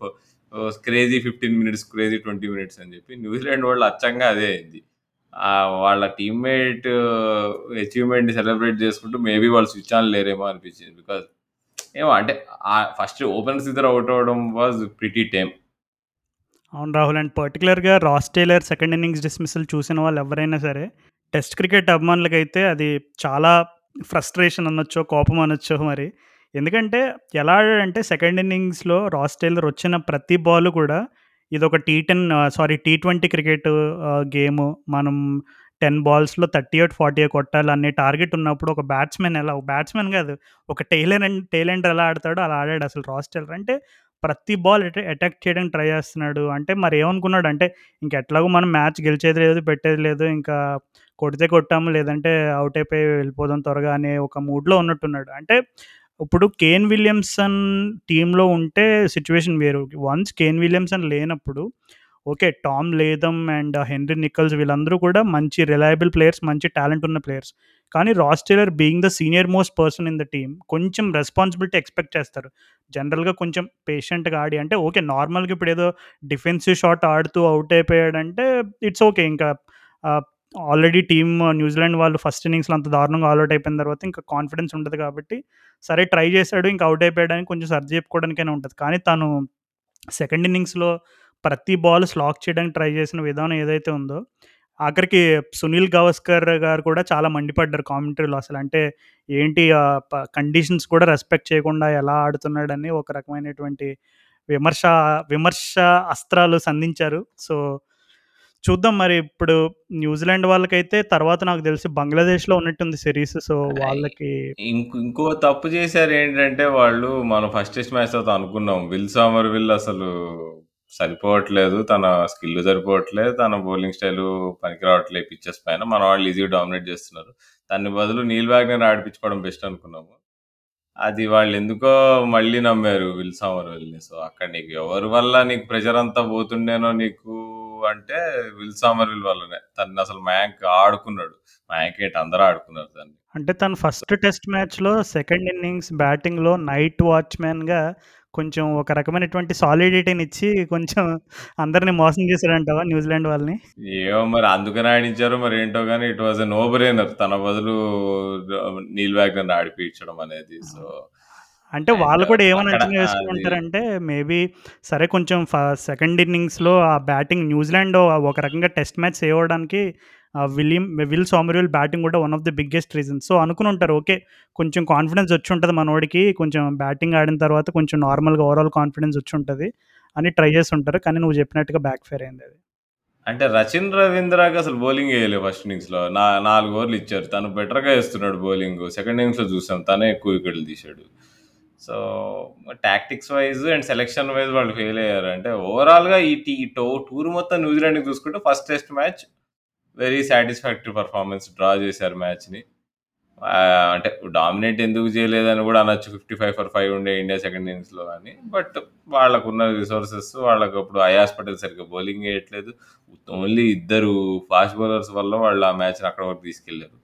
[SPEAKER 2] crazy 15 minutes, crazy 20 minutes అని చెప్పి. న్యూజిలాండ్ వాళ్ళు అచ్చంగా అదే అయింది. వాళ్ళ టీమ్‌మేట్ అచీవ్మెంట్ సెలబ్రేట్ చేసుకుంటూ మేబీ వాళ్ళు స్విచ్ ఆన్ లేరేమో అనిపించింది. బికాజ్ ఏమో అంటే ఫస్ట్ ఓపెనర్స్ ఇద్దరు అవుట్ అవ్వడం వాజ్ ప్రిటీ టైమ్
[SPEAKER 1] అవును రాహుల్. అండ్ పర్టిక్యులర్‌గా Ross Taylor second innings dismissal చూసిన వాళ్ళు ఎవరైనా సరే, టెస్ట్ క్రికెట్ అభిమానులకైతే అది చాలా ఫ్రస్ట్రేషన్ అనొచ్చో, కోపం అనొచ్చో మరి. ఎందుకంటే ఎలా అంటే సెకండ్ ఇన్నింగ్స్‌లో రాస్ టైలర్ వచ్చిన ప్రతి బాల్ కూడా ఇది ఒక టీ టెన్ సారీ టీ20 క్రికెట్ గేమ్ గేము. మనం 10 బాల్స్‌లో 38, 40 కొట్టాలి అనే టార్గెట్ ఉన్నప్పుడు ఒక బ్యాట్స్‌మెన్ ఎలా బ్యాట్స్‌మెన్ కాదు. ఒక టైలర్ అండ్ టైలెండర్ ఎలా ఆడతాడో అలా ఆడాడు అసలు రాస్ టైలర్ అంటే ప్రతి బాల్ అటాక్ చేయడానికి ట్రై చేస్తున్నాడు. అంటే మరి ఏమనుకున్నాడు అంటే ఇంక ఎట్లాగో మనం మ్యాచ్ గెలిచేది లేదు, పెట్టేది లేదు. ఇంకా కొడితే కొట్టాము లేదంటే అవుట్ అయిపోయి వెళ్ళిపోదాం త్వరగా అనే ఒక మూడ్‌లో ఉన్నట్టున్నాడు. అంటే ఇప్పుడు కేన్ విలియమ్సన్ టీంలో ఉంటే సిచ్యువేషన్ వేరు. వన్స్ కేన్ విలియమ్సన్ లేనప్పుడు okay. Tom Latham and Henry Nicholls వీళ్ళందరూ కూడా మంచి రిలయబుల్ ప్లేయర్స్, మంచి టాలెంట్ ఉన్న ప్లేయర్స్. కానీ Ross Taylor being the senior most person in the team కొంచెం రెస్పాన్సిబిలిటీ ఎక్స్‌పెక్ట్ చేస్తారు. జనరల్‌గా కొంచెం పేషెంట్‌గా ఆడి అంటే ఓకే. నార్మల్‌గా ఇప్పుడేదో డిఫెన్సివ్ షాట్ ఆడుతూ అవుట్ అయిపోయాడంటే ఇట్స్ ఓకే. ఇంకా ఆల్రెడీ టీమ్ న్యూజిలాండ్ వాళ్ళు ఫస్ట్ ఇన్నింగ్స్‌లో అంత దారుణంగా ఆల్ అయిపోయిన తర్వాత ఇంకా కాన్ఫిడెన్స్ ఉండదు కాబట్టి సరే ట్రై చేశాడు. ఇంకా అవుట్ అయిపోయడానికి కొంచెం సర్ది చెప్పుకోవడానికైనా ఉంటుంది కానీ తను సెకండ్ ఇన్నింగ్స్‌లో ప్రతి బాల్ స్లాక్ చేయడానికి ట్రై చేసిన విధానం ఏదైతే ఉందో, ఆఖరికి సునీల్ గవస్కర్ గారు కూడా చాలా మండిపడ్డారు కామెంటరీలో అసలు. అంటే ఏంటి ప కండిషన్స్ కూడా రెస్పెక్ట్ చేయకుండా ఎలా ఆడుతున్నాడని ఒక రకమైనటువంటి విమర్శ విమర్శ అస్త్రాలు సంధించారు. సో, చూద్దాం మరి ఇప్పుడు న్యూజిలాండ్ వాళ్ళకైతే తర్వాత నాకు తెలిసి బంగ్లాదేశ్‌లో ఉన్నట్టుంది సీరీస్. సో, వాళ్ళకి
[SPEAKER 2] ఇంక్ తప్పు చేశారేంటంటే వాళ్ళు మనం ఫస్ట్ టెస్ట్ మ్యాచ్ తర్వాత అనుకున్నాం. విల్ సామర్‌విల్ అసలు సరిపోవట్లేదు. తన స్కిల్ సరిపోవట్లేదు. తన బౌలింగ్ స్టైలు పనికి రావట్లేదు పిచెస్ పైన. మన వాళ్ళు ఈజీగా డామినేట్ చేస్తున్నారు. దాని బదులు నీల్ వాగ్నర్ ఆడిపించుకోవడం బెస్ట్ అనుకున్నాము. అది వాళ్ళెందుకో మళ్ళీ నమ్మారు విల్ సామర్‌విల్‌ని. సో, అక్కడ నీకు ఎవరి వల్ల నీకు ప్రెషర్ అంతా పోతుండేనో నీకు అంటే విల్ సామర్‌విల్ వల్లనే. తననసలు మయాంక్ ఆడుకున్నాడు. మయాంక్ ఏంటి అందరూ ఆడుకున్నారు దాన్ని.
[SPEAKER 1] అంటే తను ఫస్ట్ టెస్ట్ మ్యాచ్‌లో సెకండ్ ఇన్నింగ్స్ బ్యాటింగ్‌లో నైట్ వాచ్‌మ్యాన్‌గా కొంచెం ఒక రకమైనటువంటి సాలిడిటీనిచ్చి కొంచెం అందరిని మోసం చేసాడంటావా న్యూజిలాండ్ వాళ్ళని?
[SPEAKER 2] ఏమో మరి అందుకని ఆడించారో మరేంటో గాని it was a no brainer. తన బదులు నీల్ వాగ్నర్‌ని ఆడిపించడం అనేది. సో,
[SPEAKER 1] అంటే
[SPEAKER 2] అండ్
[SPEAKER 1] వాళ్ళు కూడా ఏమని
[SPEAKER 2] అక్కడ
[SPEAKER 1] అంచనా వేసుకొని
[SPEAKER 2] అది
[SPEAKER 1] ఉంటారంటే మేబీ సరే కొంచెం సెకండ్ ఇన్నింగ్స్‌లో ఆ బ్యాటింగ్ న్యూజిలాండ్ ఒక రకంగా test match save William Will Somerville batting కూడా one of the biggest reasons. So, అనుకుని ఉంటారు. ఓకే. కొంచెం కాన్ఫిడెన్స్ వచ్చుంటది మనోడికి. కొంచెం బ్యాటింగ్ ఆడిన తర్వాత కొంచెం నార్మల్‌గా ఓవరాల్ కాన్ఫిడెన్స్ వచ్చుంటది. అని ట్రై చేసుంటారు. కానీ నువ్వు చెప్పినట్టుగా బ్యాక్ ఫైర్ అయిందది.
[SPEAKER 2] అంటే రచిన్ రవీంద్రకి అసలు బౌలింగ్ ఏయలే ఫస్ట్ ఇన్నింగ్స్‌లో. నా 4 ఓవర్లు ఇచ్చారు. తను బెటర్‌గా ఏస్తున్నాడు బౌలింగు. సెకండ్ ఇన్నింగ్స్‌లో చూసాం. తనే ఎక్కువ వికెట్లు తీశాడు. So, tactics wise and selection wise వాళ్ళు ఫెయిల్ అయ్యారు. అంటే ఓవరాల్‌గా ఈ టీ టో టూర్ మొత్తం న్యూజిలాండ్‌కి చూసుకుంటే first test match very satisfactory performance. Draw చేశారు మ్యాచ్‌ని. అంటే డామినేట్ ఎందుకు చేయలేదని కూడా అనొచ్చు. 55 ఫర్ ఫైవ్ ఉండే ఇండియా సెకండ్ ఇన్నింగ్స్‌లో కానీ బట్ వాళ్ళకున్న రిసోర్సెస్ వాళ్ళకి అప్పుడు అయాస్ పటేల్ సరిగ్గా బౌలింగ్ వేయట్లేదు ఓన్లీ ఇద్దరు ఫాస్ట్ బౌలర్స్ వల్ల వాళ్ళు ఆ మ్యాచ్‌ని అక్కడ వరకు తీసుకెళ్ళారు.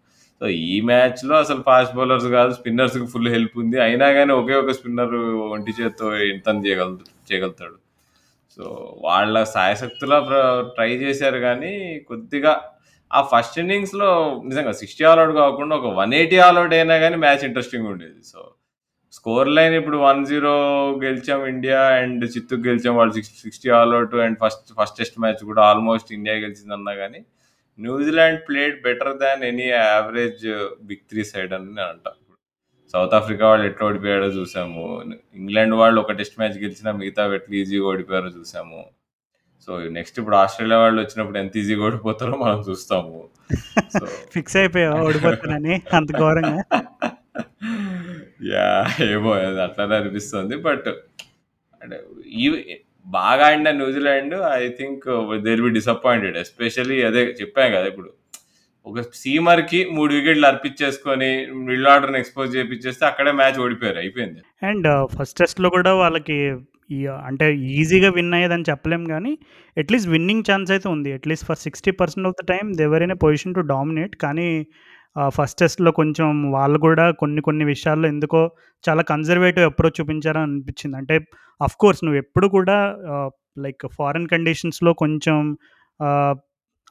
[SPEAKER 2] సో, ఈ మ్యాచ్‌లో అసలు ఫాస్ట్ బౌలర్స్ కాదు స్పిన్నర్స్‌కి ఫుల్ హెల్ప్ ఉంది. అయినా కానీ ఒకే ఒక స్పిన్నర్ ఒంటి చేత్తో ఎంత చేయగల చేయగలుగుతాడు. సో, వాళ్ళ సాయశక్తులా ట్రై చేశారు కానీ కొద్దిగా ఆ ఫస్ట్ ఇన్నింగ్స్‌లో నిజంగా 60 ఆల్ కాకుండా ఒక 180 ఆల్ ఔట్ అయినా కానీ మ్యాచ్ ఇంట్రెస్టింగ్ ఉండేది. సో, స్కోర్ లైన్ ఇప్పుడు 1-0 గెలిచాం ఇండియా అండ్ చిత్తూరు గెలిచాం. వాళ్ళు six 60 all and first first test match కూడా ఆల్మోస్ట్ ఇండియా గెలిచిందన్నా కానీ New Zealand played better than any average big 3 side అని నేను అంటా. సౌత్ ఆఫ్రికా వాళ్ళు ఎట్లా ఓడిపోయాడో చూసాము. ఇంగ్లాండ్ వాళ్ళు ఒక టెస్ట్ మ్యాచ్ గెలిచినా మిగతావి ఎట్లా ఈజీగా ఓడిపోయారో చూసాము. సో, నెక్స్ట్ ఇప్పుడు ఆస్ట్రేలియా వాళ్ళు వచ్చినప్పుడు ఎంత ఈజీగా ఓడిపోతారో మనం చూస్తాము.
[SPEAKER 1] ఫిక్స్ అయిపోయావా ఓడిపోతారని అంత ఘోరంగా?
[SPEAKER 2] యాహ్! ఏమో అట్లనే అనిపిస్తుంది. బట్ అంటే బాగా ఆడిన New Zealand I think there be disappointed. Especially అదే చెప్పాను కదా! ఇప్పుడు ఒక సీమర్‌కి మూడు వికెట్లు అర్పించేసుకొని మిడిల్ ఆర్డర్‌ని ఎక్స్‌పోజ్ చేపిచ్చేస్తే అక్కడే మ్యాచ్ ఓడిపోయారు. అయిపోయింది.
[SPEAKER 1] అండ్ uh, ఫస్ట్ టెస్ట్‌లో కూడా వాళ్ళకి అంటే ఈజీగా విన్ అయ్యేదని చెప్పలేం కానీ అట్‌లీస్ట్ విన్నింగ్ ఛాన్స్ అయితే ఉంది. At least for 60% of the time దెవరైనా in position to dominate. కానీ ఫస్ట్ టెస్ట్‌లో కొంచెం వాళ్ళు కూడా కొన్ని కొన్ని విషయాల్లో ఎందుకో చాలా కన్జర్వేటివ్ అప్రోచ్ చూపించారని అనిపించింది. అంటే కోర్స్ నువ్వు ఎప్పుడు కూడా లైక్ ఫారెన్ కండిషన్స్‌లో కొంచెం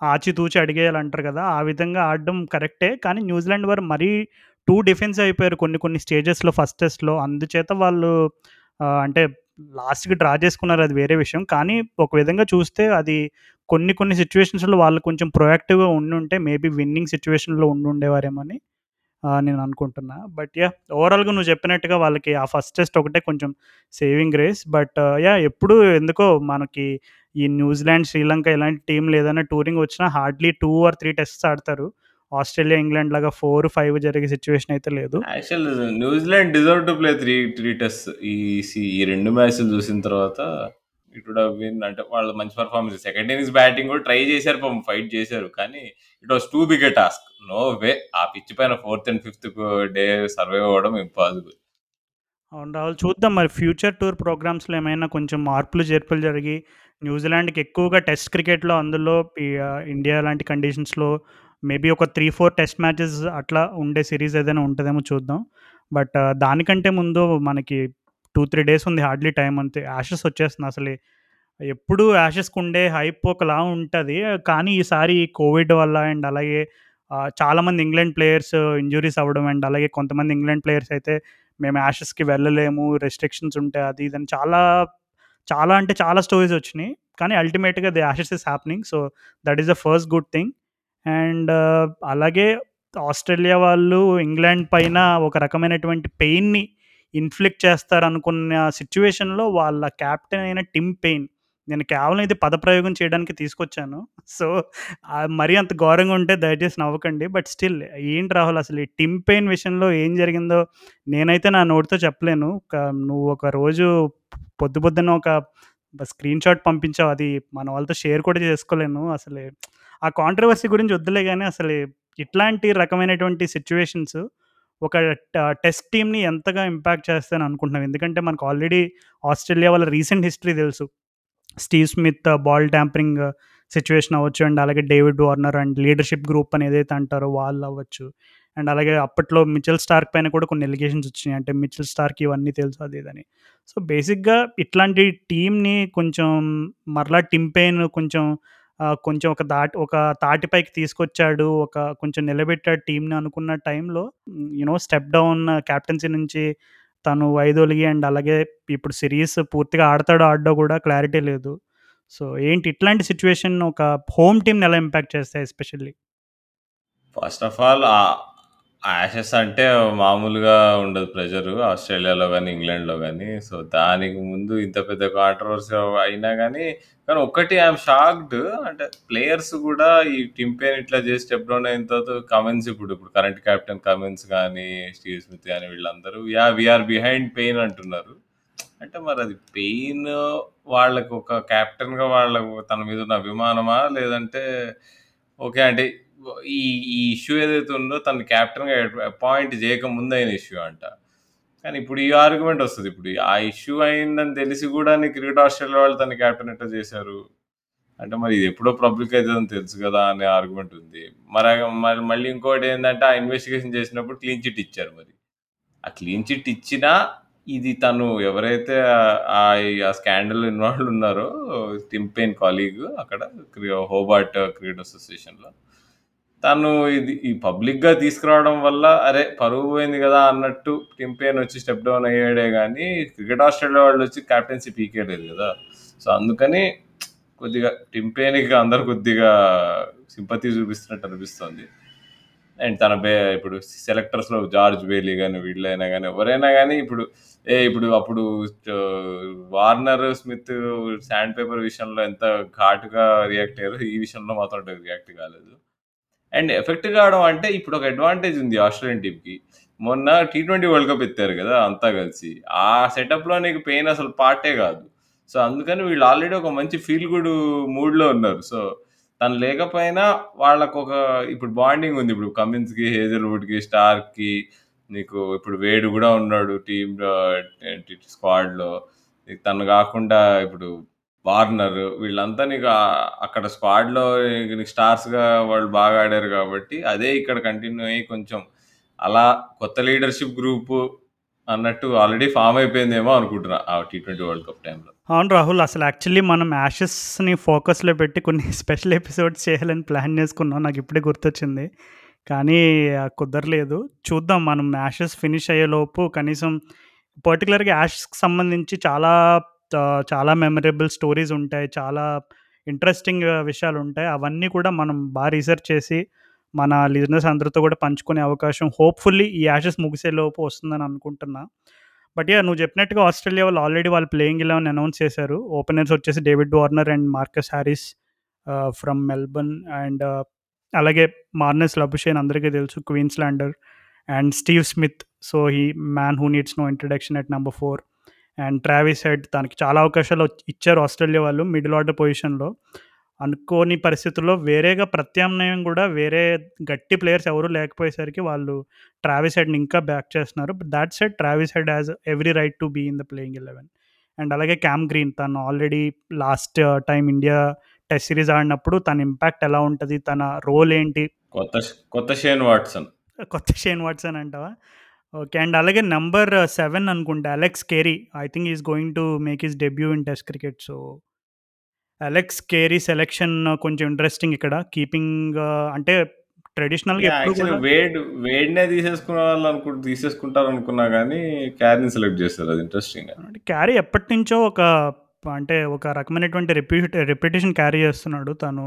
[SPEAKER 1] ఆచితూచి అడిగేయాలంటారు కదా! ఆ విధంగా ఆడడం కరెక్టే. కానీ న్యూజిలాండ్ వారు మరీ టూ డిఫెన్స్ అయిపోయారు కొన్ని కొన్ని స్టేజెస్‌లో ఫస్ట్ టెస్ట్‌లో. అందుచేత వాళ్ళు అంటే లాస్ట్‌కి డ్రా చేసుకున్నారు అది వేరే విషయం. కానీ ఒక విధంగా చూస్తే అది కొన్ని కొన్ని సిచ్యువేషన్స్లో వాళ్ళు కొంచెం ప్రొయాక్టివ్‌గా ఉండుంటే మేబీ విన్నింగ్ సిచ్యువేషన్లో ఉండుండేవారేమో అని నేను అనుకుంటున్నా. బట్ యా ఓవరాల్‌గా నువ్వు చెప్పినట్టుగా వాళ్ళకి ఆ ఫస్ట్ టెస్ట్ ఒకటే కొంచెం సేవింగ్ రేస్ బట్ యా ఎప్పుడు ఎందుకో మనకి ఈ న్యూజిలాండ్, శ్రీలంక ఇలాంటి టీమ్‌లు ఏదైనా టూరింగ్ వచ్చినా hardly two or three tests ఆడతారు. ఆస్ట్రేలియా, ఇంగ్లాండ్ లాగా 4, 5 జరిగే సిచ్యువేషన్ అయితే లేదు.
[SPEAKER 2] Actual New Zealand deserve to play three three test ఈ రెండు ఈ 2 మ్యాచ్‌లు చూసిన తర్వాత ఇట్ వుడ్ హావ్ అంటే వాళ్ళు మంచి పర్ఫార్మెన్స్ సెకండ్ ఇన్నింగ్స్ బ్యాటింగ్ కూడా ట్రై చేశారు పాపం ఫైట్ చేశారు. కానీ it was too big a task. No way ఆ పిచ్ పైన fourth and fifth day survive అవ్వడం ఇంపాసిబుల్.
[SPEAKER 1] అవును రాహుల్. చూద్దాం మరి ఫ్యూచర్ టూర్ ప్రోగ్రామ్స్‌లో ఏమైనా కొంచెం మార్పులు, చేర్పులు జరిగి న్యూజిలాండ్‌కి ఎక్కువగా టెస్ట్ క్రికెట్‌లో అందులో ఇండియా లాంటి కండిషన్స్‌లో మేబీ ఒక 3, 4 టెస్ట్ మ్యాచెస్ అట్లా ఉండే సిరీస్ ఏదైనా ఉంటుందేమో చూద్దాం. బట్ దానికంటే ముందు మనకి 2, 3 డేస్ ఉంది హార్డ్‌లీ టైం అంతే. యాషెస్ వచ్చేస్తుంది అసలు ఎప్పుడు యాషెస్‌కి ఉండే హైప్ ఒకలా ఉంటుంది కానీ ఈసారి కోవిడ్ వల్ల అండ్ అలాగే చాలామంది ఇంగ్లాండ్ ప్లేయర్స్ ఇంజురీస్ అవ్వడం అండ్ అలాగే కొంతమంది ఇంగ్లాండ్ ప్లేయర్స్ అయితే మేము యాషెస్‌కి వెళ్ళలేము. రెస్ట్రిక్షన్స్ ఉంటాయి. అది ఇది చాలా, చాలా అంటే చాలా స్టోరీస్ వచ్చినాయి కానీ అల్టిమేట్‌గా the Ashes is happening. So, that is the first good thing. And అలాగే ఆస్ట్రేలియా వాళ్ళు ఇంగ్లాండ్ పైన ఒక రకమైనటువంటి పెయిన్‌ని ఇన్‌ఫ్లిక్ట్ చేస్తారనుకున్న సిచ్యువేషన్లో వాళ్ళ క్యాప్టెన్ అయిన టిమ్ పెయిన్ నేను కేవలం ఇది పదప్రయోగం చేయడానికి తీసుకొచ్చాను. సో, మరీ అంత ఘోరంగా ఉంటే దయచేసి నవ్వకండి. బట్ స్టిల్ ఏంటి రాహుల్ అసలు ఈ టిమ్ పెయిన్ విషయంలో ఏం జరిగిందో నేనైతే నా నోటితో చెప్పలేను. ఒక నువ్వు ఒక రోజు పొద్దు పొద్దున్న ఒక స్క్రీన్ షాట్ పంపించావు. అది మన వాళ్ళతో షేర్ కూడా చేసుకోలేను. అసలు ఆ కాంట్రవర్సీ గురించి వద్దులే కానీ అసలు ఇట్లాంటి రకమైనటువంటి సిచ్యువేషన్స్ ఒక ట టెస్ట్ టీమ్‌ని ఎంతగా ఇంపాక్ట్ చేస్తాయని అనుకుంటున్నాం ఎందుకంటే మనకు ఆల్రెడీ ఆస్ట్రేలియా వాళ్ళ రీసెంట్ హిస్టరీ తెలుసు. Steve Smith ball tampering situation అవ్వచ్చు. అండ్ అలాగే David Warner and leadership group అని ఏదైతే అంటారో వాళ్ళు అవ్వచ్చు. అండ్ అలాగే అప్పట్లో మిచెల్ స్టార్క్ పైన కూడా కొన్ని ఎలిగేషన్స్ వచ్చినాయి. అంటే మిచెల్ స్టార్క్ ఇవన్నీ తెలుసు అది ఇదని. సో, బేసిక్‌గా ఇట్లాంటి టీమ్‌ని కొంచెం మరలా టిమ్ కొంచెం కొంచెం ఒక దాటి ఒక తాటిపైకి తీసుకొచ్చాడు. ఒక కొంచెం నిలబెట్టాడు టీంని అనుకున్న టైంలో యూనో స్టెప్ డౌన్ కెప్టెన్సీ నుంచి తను వైదొలిగి అండ్ అలాగే ఇప్పుడు సిరీస్ పూర్తిగా ఆడతాడో ఆడో కూడా క్లారిటీ లేదు. సో, ఏంటి ఇట్లాంటి సిచ్యువేషన్ ఒక హోమ్ టీంని ఎలా ఇంపాక్ట్ చేస్తాయి especially?
[SPEAKER 2] First of all Ashes అంటే మామూలుగా ఉండదు ప్రెషరు. ఆస్ట్రేలియాలో కానీ ఇంగ్లాండ్‌లో కానీ సో, దానికి ముందు ఇంత పెద్ద కాంట్రోవర్సీ అయినా కానీ కానీ ఒక్కటి ఐయామ్ షాక్డ్ అంటే ప్లేయర్స్ గూడా ఈ టిమ్ పెయిన్ ఇట్లా చేసి స్టెప్ డౌన్ అయిన తర్వాత కమిన్స్ ఇప్పుడు, ఇప్పుడు కరెంట్ కెప్టెన్ కమిన్స్ కానీ స్టీవ్ స్మిత్ కానీ వీళ్ళందరూ yeah! We are behind Paine అంటున్నారు. అంటే మరది పెయిన్ వాళ్ళకు ఒక కెప్టెన్‌గా వాళ్ళకు తన మీద ఉన్న అభిమానమా? లేదంటే ఓకే. అంటే ఈ ఈ ఇష్యూ ఏదైతే ఉందో తను కెప్టెన్‌గా అపాయింట్ చేయకముందు అయిన ఇష్యూ అంట. కానీ ఇప్పుడు ఈ ఆర్గ్యుమెంట్ వస్తుంది ఇప్పుడు ఆ ఇష్యూ అయిందని తెలిసి కూడా నీ క్రికెట్ ఆస్ట్రేలియా వాళ్ళు తన క్యాప్టెన్ ఎట్లా చేశారు? అంటే మరి ఇది ఎప్పుడో పబ్లిక్ అవుతుందని తెలుసు కదా అనే ఆర్గ్యుమెంట్ ఉంది. మరి మరి మళ్ళీ ఇంకోటి ఏంటంటే ఆ ఇన్వెస్టిగేషన్ చేసినప్పుడు క్లీన్ చిట్ ఇచ్చారు మరి. ఆ క్లీన్ చిట్ ఇచ్చినా ఇది తను ఎవరైతే ఆ స్కాండల్ ఇన్వాల్వ్ ఉన్నారో టింపెయిన్ కాలీగ్ అక్కడ హోబార్ట్ క్రికెట్ అసోసియేషన్‌లో. తను ఇది ఈ పబ్లిక్‌గా తీసుకురావడం వల్ల అరే! పరువు పోయింది కదా అన్నట్టు టిమ్ వచ్చి స్టెప్ డౌన్ అయ్యాడే కానీ క్రికెట్ ఆస్ట్రేలియా వాళ్ళొచ్చి క్యాప్టెన్సీ పీకేయలేదు కదా సో, అందుకని కొద్దిగా టిమ్ అందరు కొద్దిగా సింపతి చూపిస్తున్నట్టు అనిపిస్తుంది. అండ్ తన బే ఇప్పుడు సెలెక్టర్స్‌లో జార్జ్ బేలీ కానీ వీళ్ళైనా కానీ ఎవరైనా కానీ ఇప్పుడు ఏ ఇప్పుడు అప్పుడు వార్నర్, స్మిత్ శాండ్ పేపర్ విషయంలో ఎంత ఘాటుగా రియాక్ట్ అయ్యారో, ఈ విషయంలో మాత్రం రియాక్ట్ కాలేదు. అండ్ ఎఫెక్ట్ కావడం అంటే ఇప్పుడు ఒక అడ్వాంటేజ్ ఉంది ఆస్ట్రేలియన్ టీమ్‌కి. మొన్న టీ20 వరల్డ్ కప్ ఎత్తారు కదా అంతా కలిసి. ఆ సెటప్‌లో నీకు పెయిన్ అసలు పార్టే కాదు సో, అందుకని వీళ్ళు ఆల్రెడీ ఒక మంచి ఫీల్ గుడ్ మూడ్‌లో ఉన్నారు. సో, తను లేకపోయినా వాళ్ళకు ఒక ఇప్పుడు బాండింగ్ ఉంది. ఇప్పుడు కమిన్స్‌కి, హేజల్‌వుడ్‌కి, స్టార్కి నీకు ఇప్పుడు వేడు కూడా ఉన్నాడు టీమ్ స్క్వాడ్‌లో. తను కాకుండా ఇప్పుడు వార్నర్ వీళ్ళంతా నీకు ఆహ్, అక్కడ స్క్వాడ్‌లో నీకు స్టార్స్‌గా వాళ్ళు బాగా ఆడారు గాబట్టి, అదే ఇక్కడ కంటిన్యూ అయ్యి కొంచెం అలా కొత్త లీడర్‌షిప్ గ్రూపు అన్నట్టు ఆల్రెడీ ఫార్మ్ అయిపోయిందేమో అనుకుంటున్నా. ఆ టీ20 వరల్డ్ కప్ టైమ్‌లో.
[SPEAKER 1] అవును రాహుల్. అసలు యాక్చువల్లీ మనం యాషెస్‌ని ఫోకస్‌లో పెట్టి కొన్ని స్పెషల్ ఎపిసోడ్స్ చేయాలని ప్లాన్ చేసుకున్నాం. నాకిప్పుడే గుర్తొచ్చింది. కానీ ఆహ్, కుదరలేదు. చూద్దాం మనం యాషెస్ ఫినిష్ అయ్యేలోపు కనీసం పర్టిక్యులర్‌గా యాష్కి సంబంధించి చాలా చాలా మెమరబుల్ స్టోరీస్ ఉంటాయి. చాలా ఇంట్రెస్టింగ్ విషయాలు ఉంటాయి అవన్నీ కూడా మనం బాగా రీసెర్చ్ చేసి, మన లిజినెస్ అందరితో కూడా పంచుకునే అవకాశం హోప్‌ఫుల్లీ ఈ యాషెస్ ముగిసేలోపు వస్తుందని అనుకుంటున్నా. బట్ యా నువ్వు చెప్పినట్టుగా ఆస్ట్రేలియా వాళ్ళు ఆల్రెడీ వాళ్ళు ప్లేయింగ్ 11 అనౌన్స్ చేశారు. ఓపెనర్స్ వచ్చేసి David Warner and Marcus Harris from Melbourne and అలాగే మార్నస్ లబుషేన్ అందరికీ తెలుసు Queenslander and Steve Smith. So, he man who needs no introduction at number four and Travis Head తనకి చాలా అవకాశాలు ఇచ్చారు ఆస్ట్రేలియా వాళ్ళు మిడిల్ ఆర్డర్ పొజిషన్‌లో. అనుకోని పరిస్థితుల్లో వేరేగా ప్రత్యామ్నాయం గూడా వేరే గట్టి ప్లేయర్స్ ఎవరు లేకపోయేసరికి వాళ్ళు ట్రావిస్ హెడ్‌ని ఇంకా బ్యాక్ చేస్తున్నారు. But that said Travis Head has every right to be in the playing 11 and అలాగే క్యామ్ గ్రీన్ తను already last time India test series ఆడినప్పుడు తన ఇంపాక్ట్ ఎలా ఉంటది? తన రోల్ ఏంటి?
[SPEAKER 2] కొత్త కొత్త షేన్ వాట్సన్.
[SPEAKER 1] కొత్త షేన్ వాట్సన్ అంటావా? ఓకే. అండ్ అలాగే నంబర్ 7 అనుకుంటా Alex Carey. I think he is going to make his debut in test cricket. So, Alex Carey selection కొంచెం ఇంట్రెస్టింగ్ ఇక్కడ. కీపింగ్ అంటే ట్రెడిషనల్‌గా
[SPEAKER 2] యాహ్!
[SPEAKER 1] ఎప్పుడు
[SPEAKER 2] యాక్చువల్‌గా
[SPEAKER 1] కూడా
[SPEAKER 2] వేడ్ వేడ్‌నే తీసేసుకునే వాళ్ళు అనుకు తీసేసుకుంటారనుకున్నా గానీ, క్యారీని సెలెక్ట్ చేశారు. అది ఇంట్రెస్టింగ్‌గా.
[SPEAKER 1] అంటే క్యారీ ఎప్పటినుంచో ఒక అంటే ఒక రకమైనటువంటి రెప్యూట్ రెప్యుటేషన్ క్యారీ చేస్తున్నాడు. తను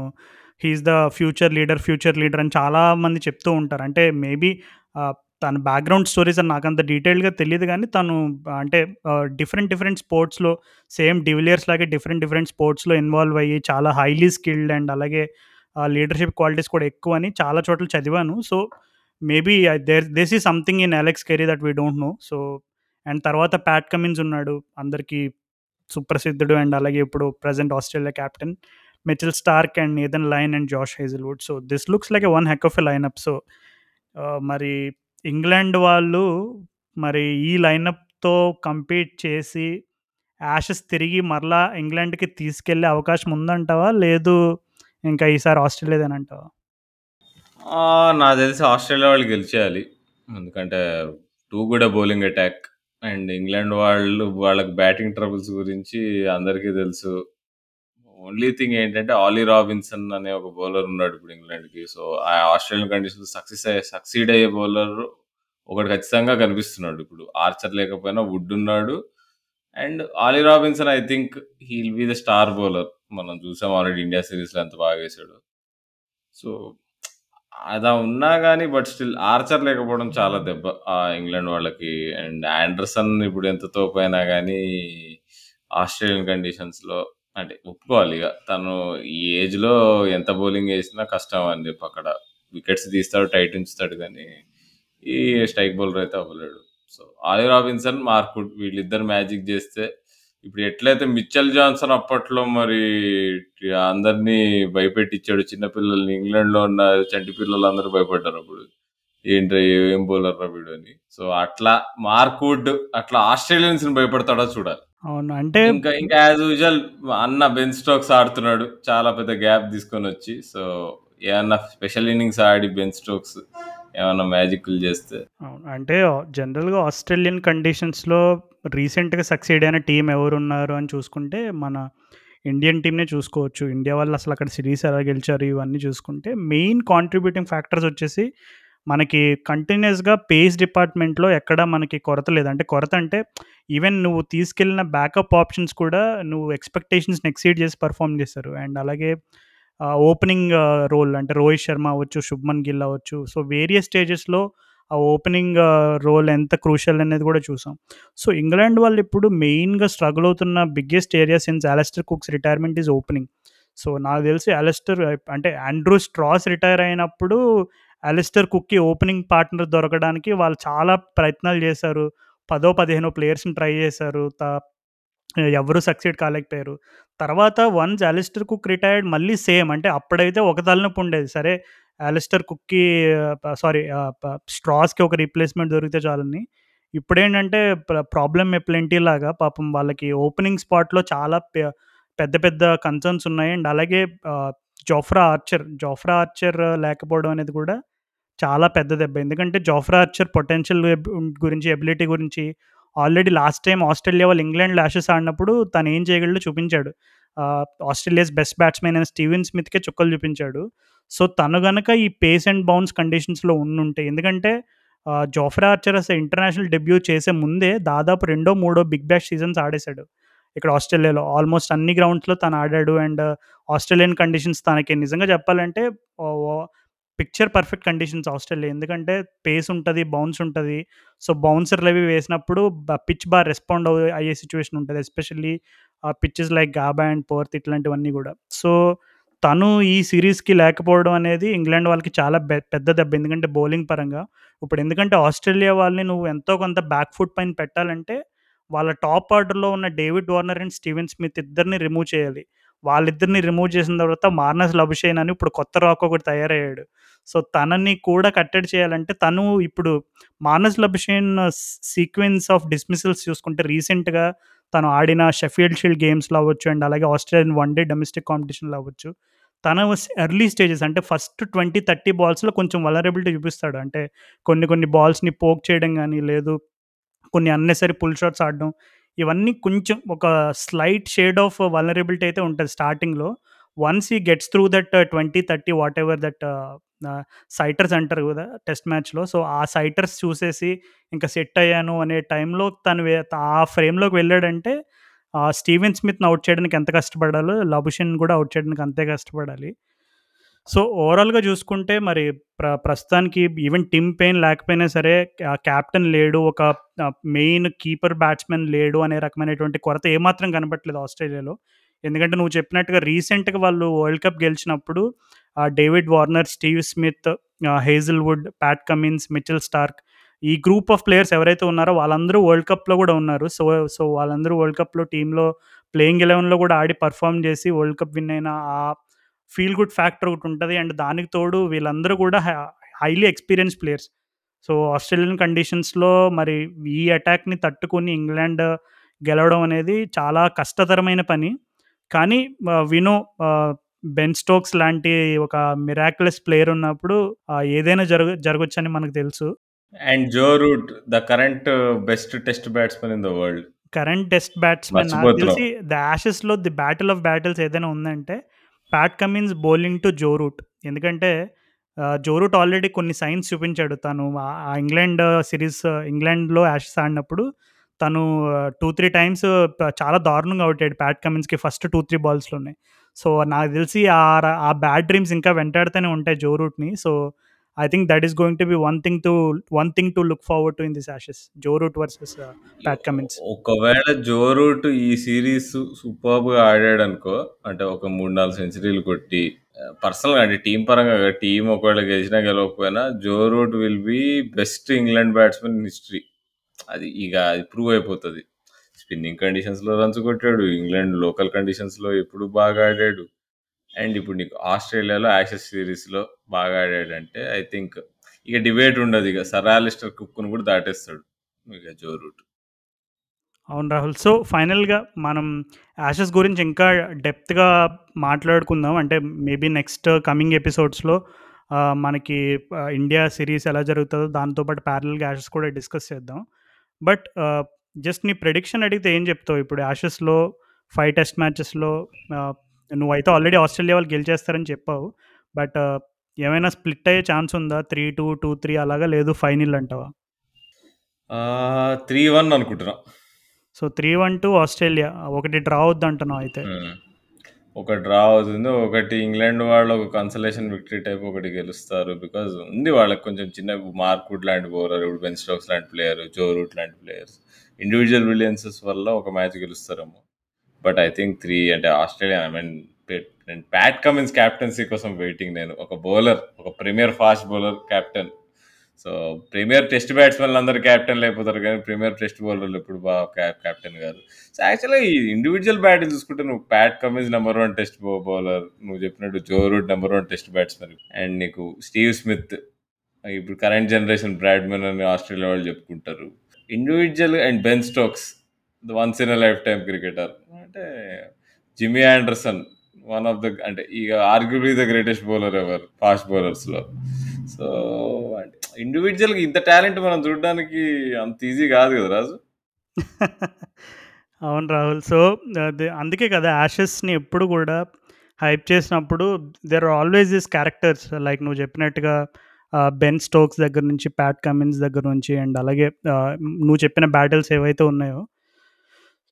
[SPEAKER 1] he is the future leader, future leader అని చాలామంది చెప్తూ ఉంటారు. అంటే మేబీ ఆహ్, తన బ్యాక్‌గ్రౌండ్ స్టోరీస్ అని అంత డీటెయిల్గా తెలియదు కానీ తను అంటే డిఫరెంట్ డిఫరెంట్ స్పోర్ట్స్‌లో సేమ్ డివిలియర్స్ లాగే డిఫరెంట్ డిఫరెంట్ స్పోర్ట్స్‌లో ఇన్వాల్వ్ అయ్యి చాలా హైలీ స్కిల్డ్ అండ్ అలాగే లీడర్‌షిప్ క్వాలిటీస్ కూడా ఎక్కువ అని చాలా చోట్ల చదివాను. So, maybe there this is something in Alex Carey that we don't know. So, and తర్వాత ప్యాట్ కమిన్స్ ఉన్నాడు. అందరికీ సుప్రసిద్ధుడు అండ్ అలాగే ఇప్పుడు present Australia captain. Mitchell Starc and Nathan Lyon and Josh Hazlewood. So, this looks like a one heck of a lineup. So, మరి England వాళ్ళు మరి ఈ లైనప్‌తో కంపీట్ చేసి యాషెస్ తిరిగి మరలా ఇంగ్లాండ్‌కి తీసుకెళ్ళే అవకాశం ఉందంటావా? లేదు ఇంకా ఈసారి ఆస్ట్రేలియాదేనంటావా?
[SPEAKER 2] ఆ! నాకు తెలిసి ఆస్ట్రేలియా వాళ్ళు గెలిచేయాలి. ఎందుకంటే టూ కూడా బౌలింగ్ అటాక్. అండ్ ఇంగ్లాండ్ వాళ్ళు వాళ్ళకి బ్యాటింగ్ ట్రబుల్స్ గురించి అందరికీ తెలుసు. ఓన్లీ థింగ్ ఏంటంటే ఆలీ రాబిన్సన్ అనే ఒక బౌలర్ ఉన్నాడు ఇప్పుడు ఇంగ్లాండ్‌కి. సో, ఆ ఆస్ట్రేలియన్ కండిషన్ సక్సెస్ అయ్యే సక్సీడ్ అయ్యే బౌలర్ ఒకటి ఖచ్చితంగా కనిపిస్తున్నాడు. ఇప్పుడు ఆర్చర్ లేకపోయినా వుడ్ ఉన్నాడు. And Ollie Robinson I think he will be the star bowler. మనం చూసాం ఆల్రెడీ ఇండియా సిరీస్లో ఎంత బాగా వేసాడో. సో, అదా ఉన్నా కానీ బట్ స్టిల్ ఆర్చర్ లేకపోవడం చాలా దెబ్బ ఇంగ్లాండ్ వాళ్ళకి. అండ్ ఆండర్సన్ ఇప్పుడు ఎంత తోపైనా కానీ ఆస్ట్రేలియన్ కండిషన్స్‌లో అంటే ఒప్పుకోవాలి ఇక తను ఈ ఏజ్‌లో ఎంత బౌలింగ్ ఏసినా కష్టం అని చెప్పి అక్కడ. వికెట్స్ తీస్తాడు, టైట్ ఉంచుతాడు గానీ, ఈ స్ట్రైక్ బౌలర్ అయితే అవ్వలేడు. So, Ollie Robinson, Mark Wood వీళ్ళిద్దరు మ్యాజిక్ జేస్తే ఇప్పుడు ఎట్లయితే మిచ్చెల్ జాన్సన్ అప్పట్లో మరి అందరిని భయపెట్టిచ్చాడు చిన్న పిల్లల్ని. ఇంగ్లాండ్‌లో ఉన్న చంటి పిల్లలందరూ భయపడ్డారప్పుడు. ఏంట్రా ఏం బౌలర్‌రా వీడు అని. సో, అట్లా మార్కుడ్ అట్లా ఆస్ట్రేలియన్స్‌ని భయపెడతాడో చూడాలి.
[SPEAKER 1] అవును. అంటే
[SPEAKER 2] ఇంకా ఇంకా యాజ్ యూజువల్ అన్న బెన్ స్టోక్స్ ఆడుతున్నాడు. చాలా పెద్ద గ్యాప్ తీసుకొనొచ్చి. సో, ఏమన్నా స్పెషల్ ఇన్నింగ్స్ ఆడి బెన్ స్టోక్స్ ఏమన్నా మ్యాజిక్‌లు జేస్తే
[SPEAKER 1] అవును. అంటే జనరల్‌గా ఆస్ట్రేలియన్ కండిషన్స్‌లో రీసెంట్‌గా సక్సీడ్ అయిన టీమ్ ఎవరున్నారు అని చూసుకుంటే, మన ఇండియన్ టీమ్‌నే చూసుకోవచ్చు. ఇండియా వాళ్ళు అసలు అక్కడ సిరీస్ ఎలా గెలిచారు ఇవన్నీ చూసుకుంటే, మెయిన్ కాంట్రిబ్యూటింగ్ ఫ్యాక్టర్స్ వచ్చేసి మనకి కంటిన్యూయస్‌గా పేస్ డిపార్ట్‌మెంట్‌లో ఎక్కడ మనకి కొరత లేదు. అంటే కొరత అంటే ఈవెన్ నువ్వు తీసుకెళ్ళిన బ్యాకప్ ఆప్షన్స్ కూడా నువ్వు ఎక్స్‌పెక్టేషన్స్‌ని ఎక్సీడ్ చేసి పర్ఫామ్ చేశారు. అండ్ అలాగే ఓపెనింగ్ రోల్ అంటే రోహిత్ శర్మ అవ్వచ్చు, శుభ్మన్ గిల్ అవ్వచ్చు. సో, వేరియస్ స్టేజెస్‌లో ఆ ఓపెనింగ్ రోల్ ఎంత క్రూషియల్ అనేది కూడా చూసాం. సో, ఇంగ్లాండ్ వాళ్ళు ఇప్పుడు మెయిన్‌గా స్ట్రగుల్ అవుతున్న biggest area since Alastair Cook's retirement is opening. So, నాకు తెలిసి అలెస్టర్ అంటే ఆండ్రూ స్ట్రాస్ రిటైర్ అయినప్పుడు అలిస్టర్ కుక్‌కి ఓపెనింగ్ పార్ట్నర్ దొరకడానికి వాళ్ళు చాలా ప్రయత్నాలు చేశారు. పదో, పదిహేనో ప్లేయర్స్‌ని ట్రై చేశారు. త ఎవరు సక్సీడ్ కాలేకపోయారు. తర్వాత వన్స్ అలిస్టర్ కుక్ రిటైర్డ్ మళ్ళీ సేమ్ అంటే అప్పుడైతే ఒక తలనొప్పి ఉండేది. సరే అలిస్టర్ కుక్‌కి సారీ స్ట్రాస్‌కి ఒక రీప్లేస్‌మెంట్ దొరికితే చాలని. ఇప్పుడేంటంటే ప్రాబ్లమ్ ప్లెంటీ లాగా పాపం వాళ్ళకి ఓపెనింగ్ స్పాట్‌లో చాలా పెద్ద పెద్ద కన్సర్న్స్ ఉన్నాయి. అండ్ అలాగే జోఫ్రా ఆర్చర్, జోఫ్రా ఆర్చర్ లేకపోవడం అనేది కూడా చాలా పెద్ద దెబ్బ. ఎందుకంటే జోఫ్రా ఆర్చర్ పొటెన్షియల్ గురించి, ఎబిలిటీ గురించి ఆల్రెడీ లాస్ట్ టైం ఆస్ట్రేలియా వాళ్ళు ఇంగ్లాండ్ లాషెస్ ఆడినప్పుడు తను ఏం చేయగలడో చూపించాడు. ఆస్ట్రేలియాస్ బెస్ట్ బ్యాట్స్‌మెన్ అయిన స్టీవెన్ స్మిత్‌కే చుక్కలు చూపించాడు. సో, తను గనక ఈ పేస్ అండ్ బౌన్స్ కండిషన్స్‌లో ఉండుంటే ఎందుకంటే జోఫ్రా ఆర్చర్ అసలు ఇంటర్నేషనల్ డెబ్యూ చేసే ముందే దాదాపు రెండో, మూడో బిగ్ బ్యాష్ సీజన్స్ ఆడేశాడు. ఇక్కడ ఆస్ట్రేలియాలో ఆల్మోస్ట్ అన్ని గ్రౌండ్స్‌లో తను ఆడాడు. అండ్ ఆస్ట్రేలియన్ కండిషన్స్ తనకి నిజంగా చెప్పాలంటే పిక్చర్ పర్ఫెక్ట్ కండిషన్స్ ఆస్ట్రేలియా. ఎందుకంటే పేస్ ఉంటుంది బౌన్స్ ఉంటుంది సో, బౌన్సర్లు అవి వేసినప్పుడు పిచ్ బార్ రెస్పాండ్ అవు అయ్యే సిచ్యువేషన్ ఉంటుంది especially ah, pitches like Gabba and Perth ఇట్లాంటివన్నీ కూడా సో, తను ఈ సిరీస్కి లేకపోవడం అనేది ఇంగ్లాండ్ వాళ్ళకి చాలా బె పెద్ద దెబ్బ. ఎందుకంటే బౌలింగ్ పరంగా. ఇప్పుడు ఎందుకంటే ఆస్ట్రేలియా వాళ్ళని నువ్వు ఎంతో కొంత బ్యాక్ ఫుట్ పైన పెట్టాలంటే వాళ్ళ టాప్ ఆర్డర్‌లో ఉన్న David Warner and Steven Smith ఇద్దరిని రిమూవ్ చేయాలి. వాళ్ళిద్దరిని రిమూవ్ చేసిన తర్వాత మార్నస్ లబుషేన్ అని ఇప్పుడు కొత్త రాక్ ఒకటి తయారయ్యాడు. సో, తనని కూడా కట్టడి చేయాలంటే తను ఇప్పుడు Marnus Labuschagne sequence of dismissals చూసుకుంటే రీసెంట్‌గా తను ఆడిన షెఫీల్డ్ షీల్డ్ గేమ్స్‌లో అవ్వచ్చు అండ్ అలాగే ఆస్ట్రేలియన్ వన్ డే డొమెస్టిక్ కాంపిటీషన్‌లో అవ్వచ్చు. తను ఎర్లీ స్టేజెస్ అంటే ఫస్ట్ 20, 30 బాల్స్‌లో కొంచెం వలరబిలిటీ చూపిస్తాడు. అంటే కొన్ని కొన్ని బాల్స్‌ని పోక్ చేయడం కానీ లేదు కొన్ని అన్నెసరీ పుల్ షాట్స్ ఆడడం. ఇవన్నీ కొంచెం ఒక స్లైట్ షేడ్ ఆఫ్ వలనరబిలిటీ అయితే ఉంటుంది స్టార్టింగ్‌లో. Once he gets through that twenty thirty whatever that sighters అంటారు కదా టెస్ట్ మ్యాచ్‌లో. సో, ఆ సైటర్స్ చూసేసి ఇంకా సెట్ అయ్యాను అనే టైంలో తను ఆ ఫ్రేమ్‌లోకి వెళ్ళాడంటే స్టీవెన్ స్మిత్‌ని అవుట్ చేయడానికి ఎంత కష్టపడాలో లబుషన్ కూడా అవుట్ చేయడానికి అంతే కష్టపడాలి. సో, ఓవరాల్‌గా చూసుకుంటే మరి ప్ర ప్రస్తుతానికి ఈవెన్ టిమ్ పెయిన్ లేకపోయినా సరే క్యాప్టెన్ కెప్టెన్ లేడు. ఒక మెయిన్ కీపర్ బ్యాట్స్‌మెన్ లేడు అనే రకమైనటువంటి కొరత ఏమాత్రం కనబట్టలేదు ఆస్ట్రేలియాలో. ఎందుకంటే నువ్వు చెప్పినట్టుగా రీసెంట్‌గా వాళ్ళు వరల్డ్ కప్ గెలిచినప్పుడు David Warner, Steve Smith, Hazlewood Hazlewood, Pat Cummins, Mitchell Starc ఈ గ్రూప్ ఆఫ్ ప్లేయర్స్ ఎవరైతే ఉన్నారో వాళ్ళందరూ వరల్డ్ కప్‌లో కూడా ఉన్నారు. సో, సో వాళ్ళందరూ వరల్డ్ కప్‌లో టీంలో ప్లేయింగ్ ఎలెవెన్లో కూడా ఆడి పర్ఫామ్ చేసి వరల్డ్ కప్ విన్ అయిన ఆ ఫీల్ గుడ్ ఫ్యాక్టర్ ఒకటుంటది. అండ్ దానికి తోడు వీళ్ళందరూ కూడా హ highly experienced players. So, Australian కండిషన్స్‌లో మరి ఈ అటాక్‌ని తట్టుకొని ఇంగ్లాండ్ గెలవడం అనేది చాలా కష్టతరమైన పని. కానీ ah, we know ah, Ben Stokes లాంటి ఒక మిరాక్యులస్ ప్లేయర్ ఉన్నప్పుడు ఏదైనా జరగ జరగొచ్చని మనకు తెలుసు.
[SPEAKER 2] And Joe Root the current best test batsman in the world.
[SPEAKER 1] Current test batsmen నాకు. తెలిసి ద యాషెస్‌లో ది బ్యాటిల్ ఆఫ్ బ్యాటిల్స్ ఏదైనా ఉందంటే Pat Cummins bowling to Joe Root. ఎందుకంటే Joe Root Joe Root already కొన్ని సైన్స్ చూపించాడు. తను ఆ ఇంగ్లాండ్ సిరీస్ ఇంగ్లాండ్‌లో యాషెస్ ఆడినప్పుడు తను 2, 3 టైమ్స్ చాలా దారుణంగా అవుతాడు ప్యాట్ కమిన్స్‌కి ఫస్ట్ 2, 3 బాల్స్‌లోనే. సో, నాకు తెలిసి ఆ ఆ బ్యాడ్ డ్రీమ్స్ ఇంకా వెంటాడుతూనే ఉంటాయి Joe రూట్‌ని. I think that is going to be one thing to one thing to look forward to in this Ashes Joe Root versus Pat Cummins
[SPEAKER 2] ఒకవేళ జో రూట్ ఈ సిరీస్ సూపర్బ్గా ఆడాడు అనుకో అంటే ఒక మూడు నాలుగు సెంచరీలు కొట్టి పర్సనల్గా అంటే టీం పరంగా టీం ఒకవేళ గెలిచినా గెలవకపోయినా Joe Root will be best England batsmen in history అది ఇక అది ప్రూవ్ అయిపోతుంది. స్పిన్నింగ్ కండిషన్స్లో రన్స్ కొట్టాడు ఇంగ్లాండ్ లోకల్ కండిషన్స్లో ఎప్పుడు బాగా ఆడాడు. అండ్ ఇప్పుడు నీకు ఆస్ట్రేలియాలో యాషెస్ సిరీస్లో బాగా ఆడాడంటే ఐ థింక్ ఇక డిబేట్ ఉండదు ఇక. సర్ ఆలిస్టర్ కుక్ను కూడా దాటేస్తాడు ఇక జో రూట్.
[SPEAKER 1] అవును రాహుల్. సో ఫైనల్గా మనం యాషెస్ గురించి ఇంకా డెప్త్గా మాట్లాడుకుందాం. అంటే మేబీ నెక్స్ట్ కమింగ్ ఎపిసోడ్స్లో మనకి ఇండియా సిరీస్ ఎలా జరుగుతుందో దాంతోపాటు ప్యారల్గా యాషెస్ కూడా డిస్కస్ చేద్దాం. బట్ జస్ట్ నీ ప్రెడిక్షన్ అడిగితే ఏం చెప్తావు? ఇప్పుడు యాషెస్లో ఫైవ్ టెస్ట్ మ్యాచెస్లో నువ్వైతే ఆల్రెడీ ఆస్ట్రేలియా వాళ్ళు గెలిచేస్తారని చెప్పావు. బట్ ఏమైనా స్ప్లిట్ అయ్యే ఛాన్స్ ఉందా? త్రీ టూ టూ త్రీ అలాగా లేదు ఫైనల్ అంటావా?
[SPEAKER 2] త్రీ వన్ అనుకుంటున్నా.
[SPEAKER 1] So three one to Australia. ఒకటి డ్రా అవుద్ది అంటున్నావు అయితే
[SPEAKER 2] ఒక డ్రా అవుతుంది ఒకటి ఇంగ్లాండ్ వాళ్ళు ఒక కన్సలేషన్ విక్టరీ టైప్ ఒకటి గెలుస్తారు. బికాజ్ ఉంది వాళ్ళకి కొంచెం చిన్న మార్కుడ్ లాంటి బౌలర్ ఇప్పుడు బెన్ స్టోక్స్ లాంటి ప్లేయర్ జో రూట్ లాంటి ప్లేయర్స్ ఇండివిజువల్ బ్రిలియన్సెస్ వల్ల ఒక మ్యాచ్ గెలుస్తారేమో. బట్ ఐ థింక్ త్రీ అంటే ఆస్ట్రేలియా ఐ మీన్ నేను ప్యాట్ కమిన్స్ క్యాప్టెన్సీ కోసం వెయిటింగ్ నేను. ఒక బౌలర్ ఒక premier fast bowler captain. So premier test batsmen అందరు క్యాప్టెన్ అయిపోతారు కానీ ప్రీమియర్ టెస్ట్ బౌలర్లు ఎప్పుడు బాగా క్యాప్టెన్ గారు సో యాక్చువల్గా ఈ ఇండివిజువల్ బ్యాటింగ్ చూసుకుంటే నువ్వు Pat Cummins number one test bowler నువ్వు చెప్పినట్టు Joe Root number one test batsmen. And నీకు స్టీవ్ స్మిత్ ఇప్పుడు కరెంట్ జనరేషన్ బ్రాడ్మెన్ అని ఆస్ట్రేలియా వాళ్ళు చెప్పుకుంటారు. Individual and Ben Stokes the once in a lifetime cricketer. అంటే Jimmy Anderson one of the అంటే ఇక arguably the greatest bowler ever fast బౌలర్స్లో so అంటే ఇండివిజువల్గా ఇంత టాలెంట్ మనం చూడడానికి అంత ఈజీ కాదు కదా రాజు?
[SPEAKER 1] అవును రాహుల్. సో అందుకే కదా యాషెస్ని ఎప్పుడు కూడా హైప్ చేసినప్పుడు there are always this characters like నువ్వు చెప్పినట్టుగా బెన్ స్టోక్స్ దగ్గర నుంచి ప్యాట్ కమిన్స్ దగ్గర నుంచి అండ్ అలాగే నువ్వు చెప్పిన బ్యాటిల్స్ ఏవైతే ఉన్నాయో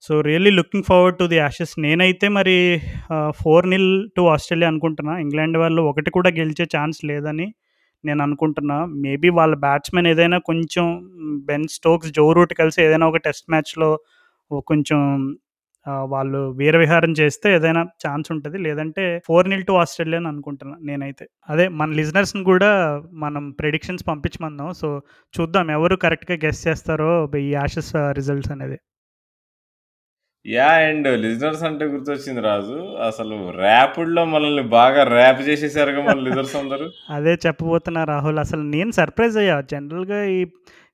[SPEAKER 1] so really looking forward to the Ashes నేనైతే మరి ఫోర్ నిల్ టు ఆస్ట్రేలియా అనుకుంటున్నా. ఇంగ్లాండ్ వాళ్ళు ఒకటి కూడా గెలిచే ఛాన్స్ లేదని నేను అనుకుంటున్నా. మేబీ వాళ్ళ బ్యాట్స్మెన్ ఏదైనా కొంచెం బెన్ స్టోక్స్ జో రూట్ కలిసి ఏదైనా ఒక టెస్ట్ మ్యాచ్లో కొంచెం వాళ్ళు వీర విహారం చేస్తే ఏదైనా ఛాన్స్ ఉంటుంది. లేదంటే ఫోర్ నిల్ టు ఆస్ట్రేలియా అని అనుకుంటున్నాను నేనైతే. అదే మన లిజనర్స్ని కూడా మనం ప్రెడిక్షన్స్ పంపించమందాం సో చూద్దాం ఎవరు కరెక్ట్గా గెస్ చేస్తారో ఈ యాషెస్ రిజల్ట్స్ అనేది.
[SPEAKER 2] యా అండ్ లిజనర్స్ అంటే గుర్తొచ్చింది రాజు. అసలు ర్యాపిడ్లో మనల్ని బాగా ర్యాప్ చేసేసారుగా మన లిజనర్స్ అందరూ.
[SPEAKER 1] అదే చెప్పబోతున్నా రాహుల్ అసలు నేను సర్ప్రైజ్ అయ్యా. జనరల్గా ఈ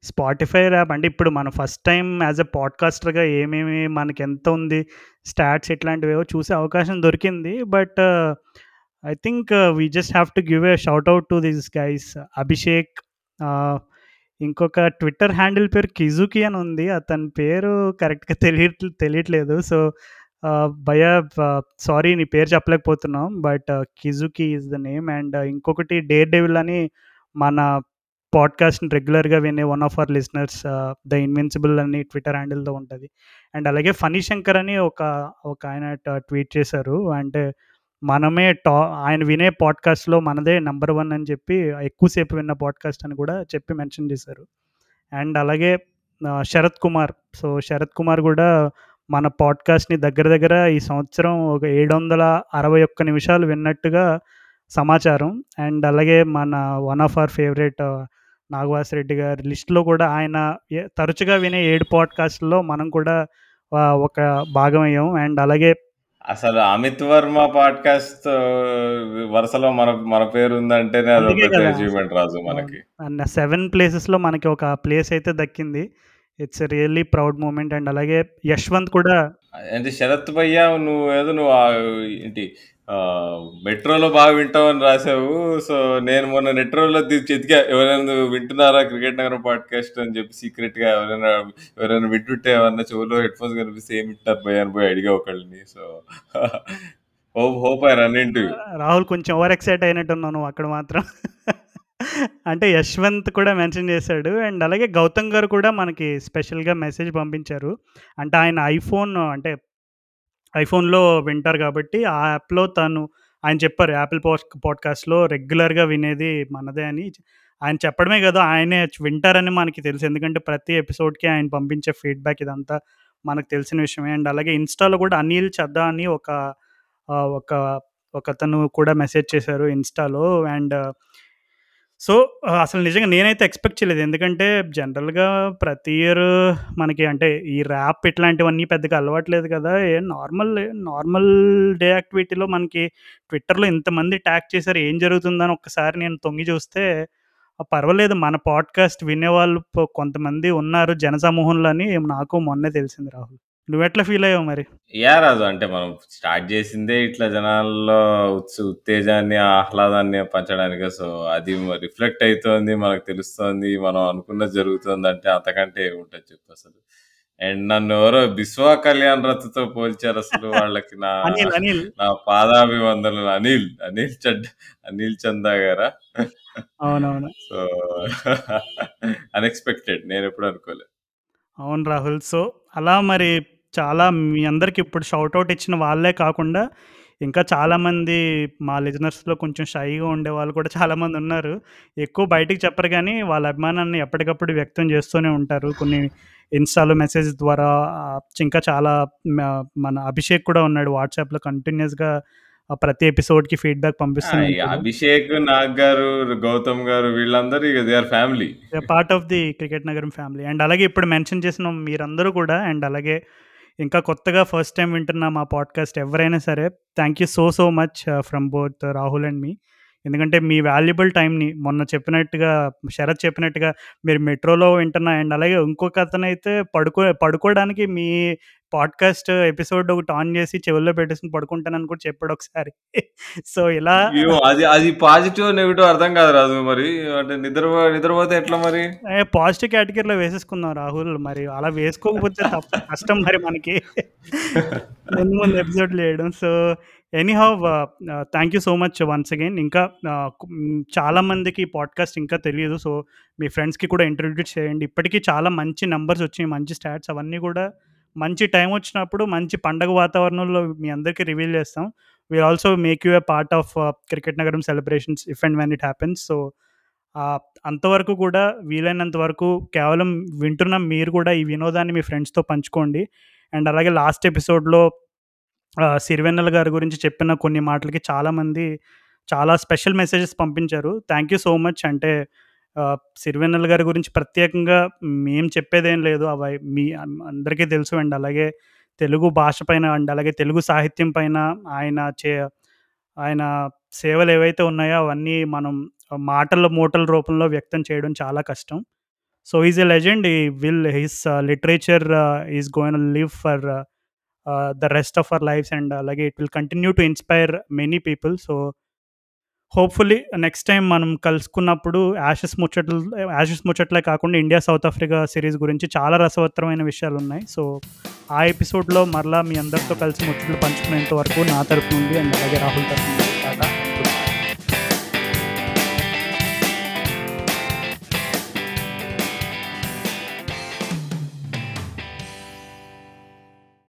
[SPEAKER 1] స్పాటిఫై ర్యాప్ అంటే ఇప్పుడు మన ఫస్ట్ టైం యాజ్ ఎ పాడ్కాస్టర్గా ఏమేమి మనకి ఎంత ఉంది స్టాట్స్ ఇట్లాంటివేవో చూసే అవకాశం దొరికింది. But I think we just have to give a shout out to this guys Abhishek ఇంకొక ట్విట్టర్ హ్యాండిల్ పేరు కిజుకి అని ఉంది. అతని పేరు కరెక్ట్గా తెలియ తెలియట్లేదు. సో భయ సారీ నీ పేరు చెప్పలేకపోతున్నాం. But Kizuki is the name. And ఇంకొకటి డేర్ డెవిల్ అని మన పాడ్కాస్ట్ని రెగ్యులర్గా వినే one of our listeners the invincible అని ట్విట్టర్ హ్యాండిల్తో ఉంటుంది. అండ్ అలాగే ఫనీ శంకర్ అని ఒక ఒక ఆయన ట్వీట్ చేశారు. అంటే మనమే టా ఆయన వినే పాడ్కాస్ట్లో మనదే నెంబర్ వన్ అని చెప్పి ఎక్కువసేపు విన్న పాడ్కాస్ట్ అని కూడా చెప్పి మెన్షన్ చేశారు. అండ్ అలాగే శరత్ కుమార్. సో శరత్ కుమార్ కూడా మన పాడ్కాస్ట్ని దగ్గర దగ్గర ఈ సంవత్సరం ఒక ఏడు వందల అరవై ఒక్క నిమిషాలు విన్నట్టుగా సమాచారం. అండ్ అలాగే మన one of our favourite Nagavas Reddy గారి లిస్ట్లో కూడా ఆయన తరచుగా వినే ఏడు పాడ్కాస్ట్లో మనం కూడా ఒక భాగం అయ్యాం అండ్ అలాగే
[SPEAKER 2] అసలు అమిత్ వర్మ పాడ్కాస్ట్ వరుసలో మన మన పేరు ఉందంటేనే అదొక అచీవ్మెంట్ రాజు మనకి.
[SPEAKER 1] సెవెన్ ప్లేసెస్లో మనకి ఒక ప్లేస్ అయితే దక్కింది. It's really proud moment and అలాగే యశ్వంత్ కూడా
[SPEAKER 2] అంటే శరత్ భయ్య నువ్వు ఏదో నువ్వు మెట్రోలో బాగా వింటామని రాసావు. సో నేను మొన్న మెట్రోలో చెతికా ఎవరైనా వింటున్నారా క్రికెట్ నగరం పాడ్కాస్ట్ అని చెప్పి సీక్రెట్గా ఎవరైనా ఎవరైనా వింటుంటే ఏమన్నా చెవులో హెడ్ ఫోన్స్ కనిపిస్తే ఏం వింటారు భయ అని పోయి అడిగా ఒకళ్ళని. So hope hope I run into
[SPEAKER 1] Rahul కొంచెం ఓవర్ ఎక్సైట్ అయినట్టున్నాను అక్కడ మాత్రం. అంటే యశ్వంత్ కూడా మెన్షన్ చేశాడు. అండ్ అలాగే గౌతమ్ గారు కూడా మనకి స్పెషల్గా మెసేజ్ పంపించారు. అంటే ఆయన ఐఫోన్ అంటే ఐఫోన్లో వింటారు కాబట్టి ఆ యాప్లో తను ఆయన చెప్పారు యాపిల్ పాడ్ పాడ్కాస్ట్లో రెగ్యులర్గా వినేది మనదే అని ఆయన చెప్పడమే కదా ఆయనే వింటారని మనకి తెలుసు. ఎందుకంటే ప్రతి ఎపిసోడ్కి ఆయన పంపించే ఫీడ్బ్యాక్ ఇదంతా మనకు తెలిసిన విషయమే. అండ్ అలాగే ఇన్స్టాలో కూడా అనిల్ చద్దా అని ఒక ఒక ఒకతను కూడా మెసేజ్ చేశారు ఇన్స్టాలో. అండ్ సో అసలు నిజంగా నేనైతే ఎక్స్పెక్ట్ చేయలేదు. ఎందుకంటే జనరల్గా ప్రతి ఇయర్ మనకి అంటే ఈ ర్యాప్ ఇట్లాంటివన్నీ పెద్దగా అలవాట్లేదు కదా. ఏ నార్మల్ నార్మల్ డే యాక్టివిటీలో మనకి ట్విట్టర్లో ఇంతమంది ట్యాగ్ చేశారు ఏం జరుగుతుందని ఒక్కసారి నేను తొంగి చూస్తే పర్వాలేదు. మన పాడ్కాస్ట్ వినేవాళ్ళు కొంతమంది ఉన్నారు జనసమూహంలో అని నాకు మొన్నే తెలిసింది రాహుల్. నువ్వు ఎట్లా ఫీల్ అయ్యావు మరి?
[SPEAKER 2] యా రాజు అంటే మనం స్టార్ట్ చేసిందే ఇట్లా జనాల్లో ఉత్స- ఉత్తేజాన్ని ఆహ్లాదాన్ని పంచడానికి. సో అది రిఫ్లెక్ట్ అవుతోంది మనకు తెలుస్తోంది మనం అనుకున్నది జరుగుతుంది అంటే అంతకంటే ఏముంటుంది చెప్పు అసలు. అండ్ నన్ను ఎవరో బిస్వా కళ్యాణ్ రత్తో పోల్చారు అసలు వాళ్ళకి నా
[SPEAKER 1] అనిల్ అనిల్.
[SPEAKER 2] నా పాదాభివందనలు. అనిల్ అనిల్ చడ్ అనిల్ చందా గారా?
[SPEAKER 1] అవునవును.
[SPEAKER 2] సో అన్ఎక్స్పెక్టెడ్ నేను ఎప్పుడు అనుకోలేదు
[SPEAKER 1] అవును రాహుల్. సో అలా మరి చాలా మీ అందరికి ఇప్పుడు షౌట్అవుట్ ఇచ్చిన వాళ్ళే కాకుండా ఇంకా చాలామంది మా లిజనర్స్లో కొంచెం షైగా ఉండే వాళ్ళు కూడా చాలామంది ఉన్నారు. ఎక్కువ బయటికి చెప్పరు కానీ వాళ్ళ అభిమానాన్ని ఎప్పటికప్పుడు వ్యక్తం చేస్తూనే ఉంటారు. కొన్ని ఇన్స్టాలో మెసేజ్ ద్వారా ఇంకా చాలా మన అభిషేక్ కూడా ఉన్నాడు వాట్సాప్లో కంటిన్యూస్గా ప్రతి ఎపిసోడ్కి ఫీడ్బ్యాక్
[SPEAKER 2] ఆ,
[SPEAKER 1] పంపిస్తూనే
[SPEAKER 2] ఈ
[SPEAKER 1] ఉంటాడు
[SPEAKER 2] అభిషేక్ నాగ్ గారు గౌతమ్ గారు వీళ్ళందరూ ఇక they are family.
[SPEAKER 1] Part of the cricket Nagaram family. And అలాగే ఇప్పుడు మెన్షన్ చేసిన మీరందరూ కూడా అండ్ అలాగే ఇంకా కొత్తగా ఫస్ట్ టైం వింటున్న మా పాడ్కాస్ట్ ఎవరైనా సరే thank you so so much from both Rahul and మీ. ఎందుకంటే మీ వాల్యుబుల్ టైంని మొన్న చెప్పినట్టుగా శరత్ చెప్పినట్టుగా మీరు మెట్రోలో వింటున్నా అండ్ అలాగే ఇంకొక అతను అయితే పడుకో పడుకోవడానికి మీ పాడ్కాస్ట్ ఎపిసోడ్ ఒకటి ఆన్ చేసి చెవుల్లో పెట్టేసుకుని పడుకుంటానని కూడా చెప్పాడు ఒకసారి. సో ఇలా
[SPEAKER 2] అది అది పాజిటివ్ నెగిటివ్ అర్థం కాదు రాజు మరి. అంటే నిద్ర నిద్రపోతే ఎట్లా మరి?
[SPEAKER 1] పాజిటివ్ కేటగిరీలో వేసేసుకుందాం రాహుల్ మరి. అలా వేసుకోకపోతే తప్ప కష్టం మరి మనకి. ముందు ముందు ఎపిసోడ్ చేయడం so anyhow thank you so much once again ఇంకా uh, చాలామందికి పాడ్కాస్ట్ ఇంకా తెలియదు. సో మీ ఫ్రెండ్స్కి కూడా ఇంట్రడ్యూస్ చేయండి. ఇప్పటికీ చాలా మంచి నెంబర్స్ వచ్చినాయి మంచి స్టాట్స్ అవన్నీ కూడా. మంచి టైం వచ్చినప్పుడు మంచి పండగ వాతావరణంలో మీ అందరికీ రివీల్ చేస్తాం. We also make you a part of cricket Nagaram celebrations if and when it happens so అంతవరకు కూడా వీలైనంత వరకు కేవలం వింటున్న మీరు కూడా ఈ వినోదాన్ని మీ ఫ్రెండ్స్తో పంచుకోండి. అండ్ అలాగే లాస్ట్ ఎపిసోడ్లో సిరివెన్నెల గారి గురించి చెప్పిన కొన్ని మాటలకి చాలామంది చాలా స్పెషల్ మెసేజెస్ పంపించారు. Thank you so much. అంటే సిరివెన్నెల గారి గురించి ప్రత్యేకంగా మేం చెప్పేదేం లేదు. అవి మీ అందరికీ తెలుసు. అండి అలాగే తెలుగు భాష పైన అండ్ అలాగే తెలుగు సాహిత్యం పైన ఆయన చే ఆయన సేవలు ఏవైతే ఉన్నాయో అవన్నీ మనం మాటల మూటల రూపంలో వ్యక్తం చేయడం చాలా కష్టం. So is a legend. He will his literature is going live for the rest of our lives and అలాగే it will continue to inspire many people so hopefully next time మనం కలుసుకున్నప్పుడు యాషెస్ ముచ్చట్లు యాషెస్ ముచ్చట్లే కాకుండా India south Africa series గురించి చాలా రసవత్తరమైన విషయాలు ఉన్నాయి. So ఆ ఎపిసోడ్లో మరలా మీ అందరితో కలిసి ముచ్చట్లు పంచుకునేంత వరకు నా తరపు నుండి అండ్ అలాగే రాహుల్ తరపు నుండి.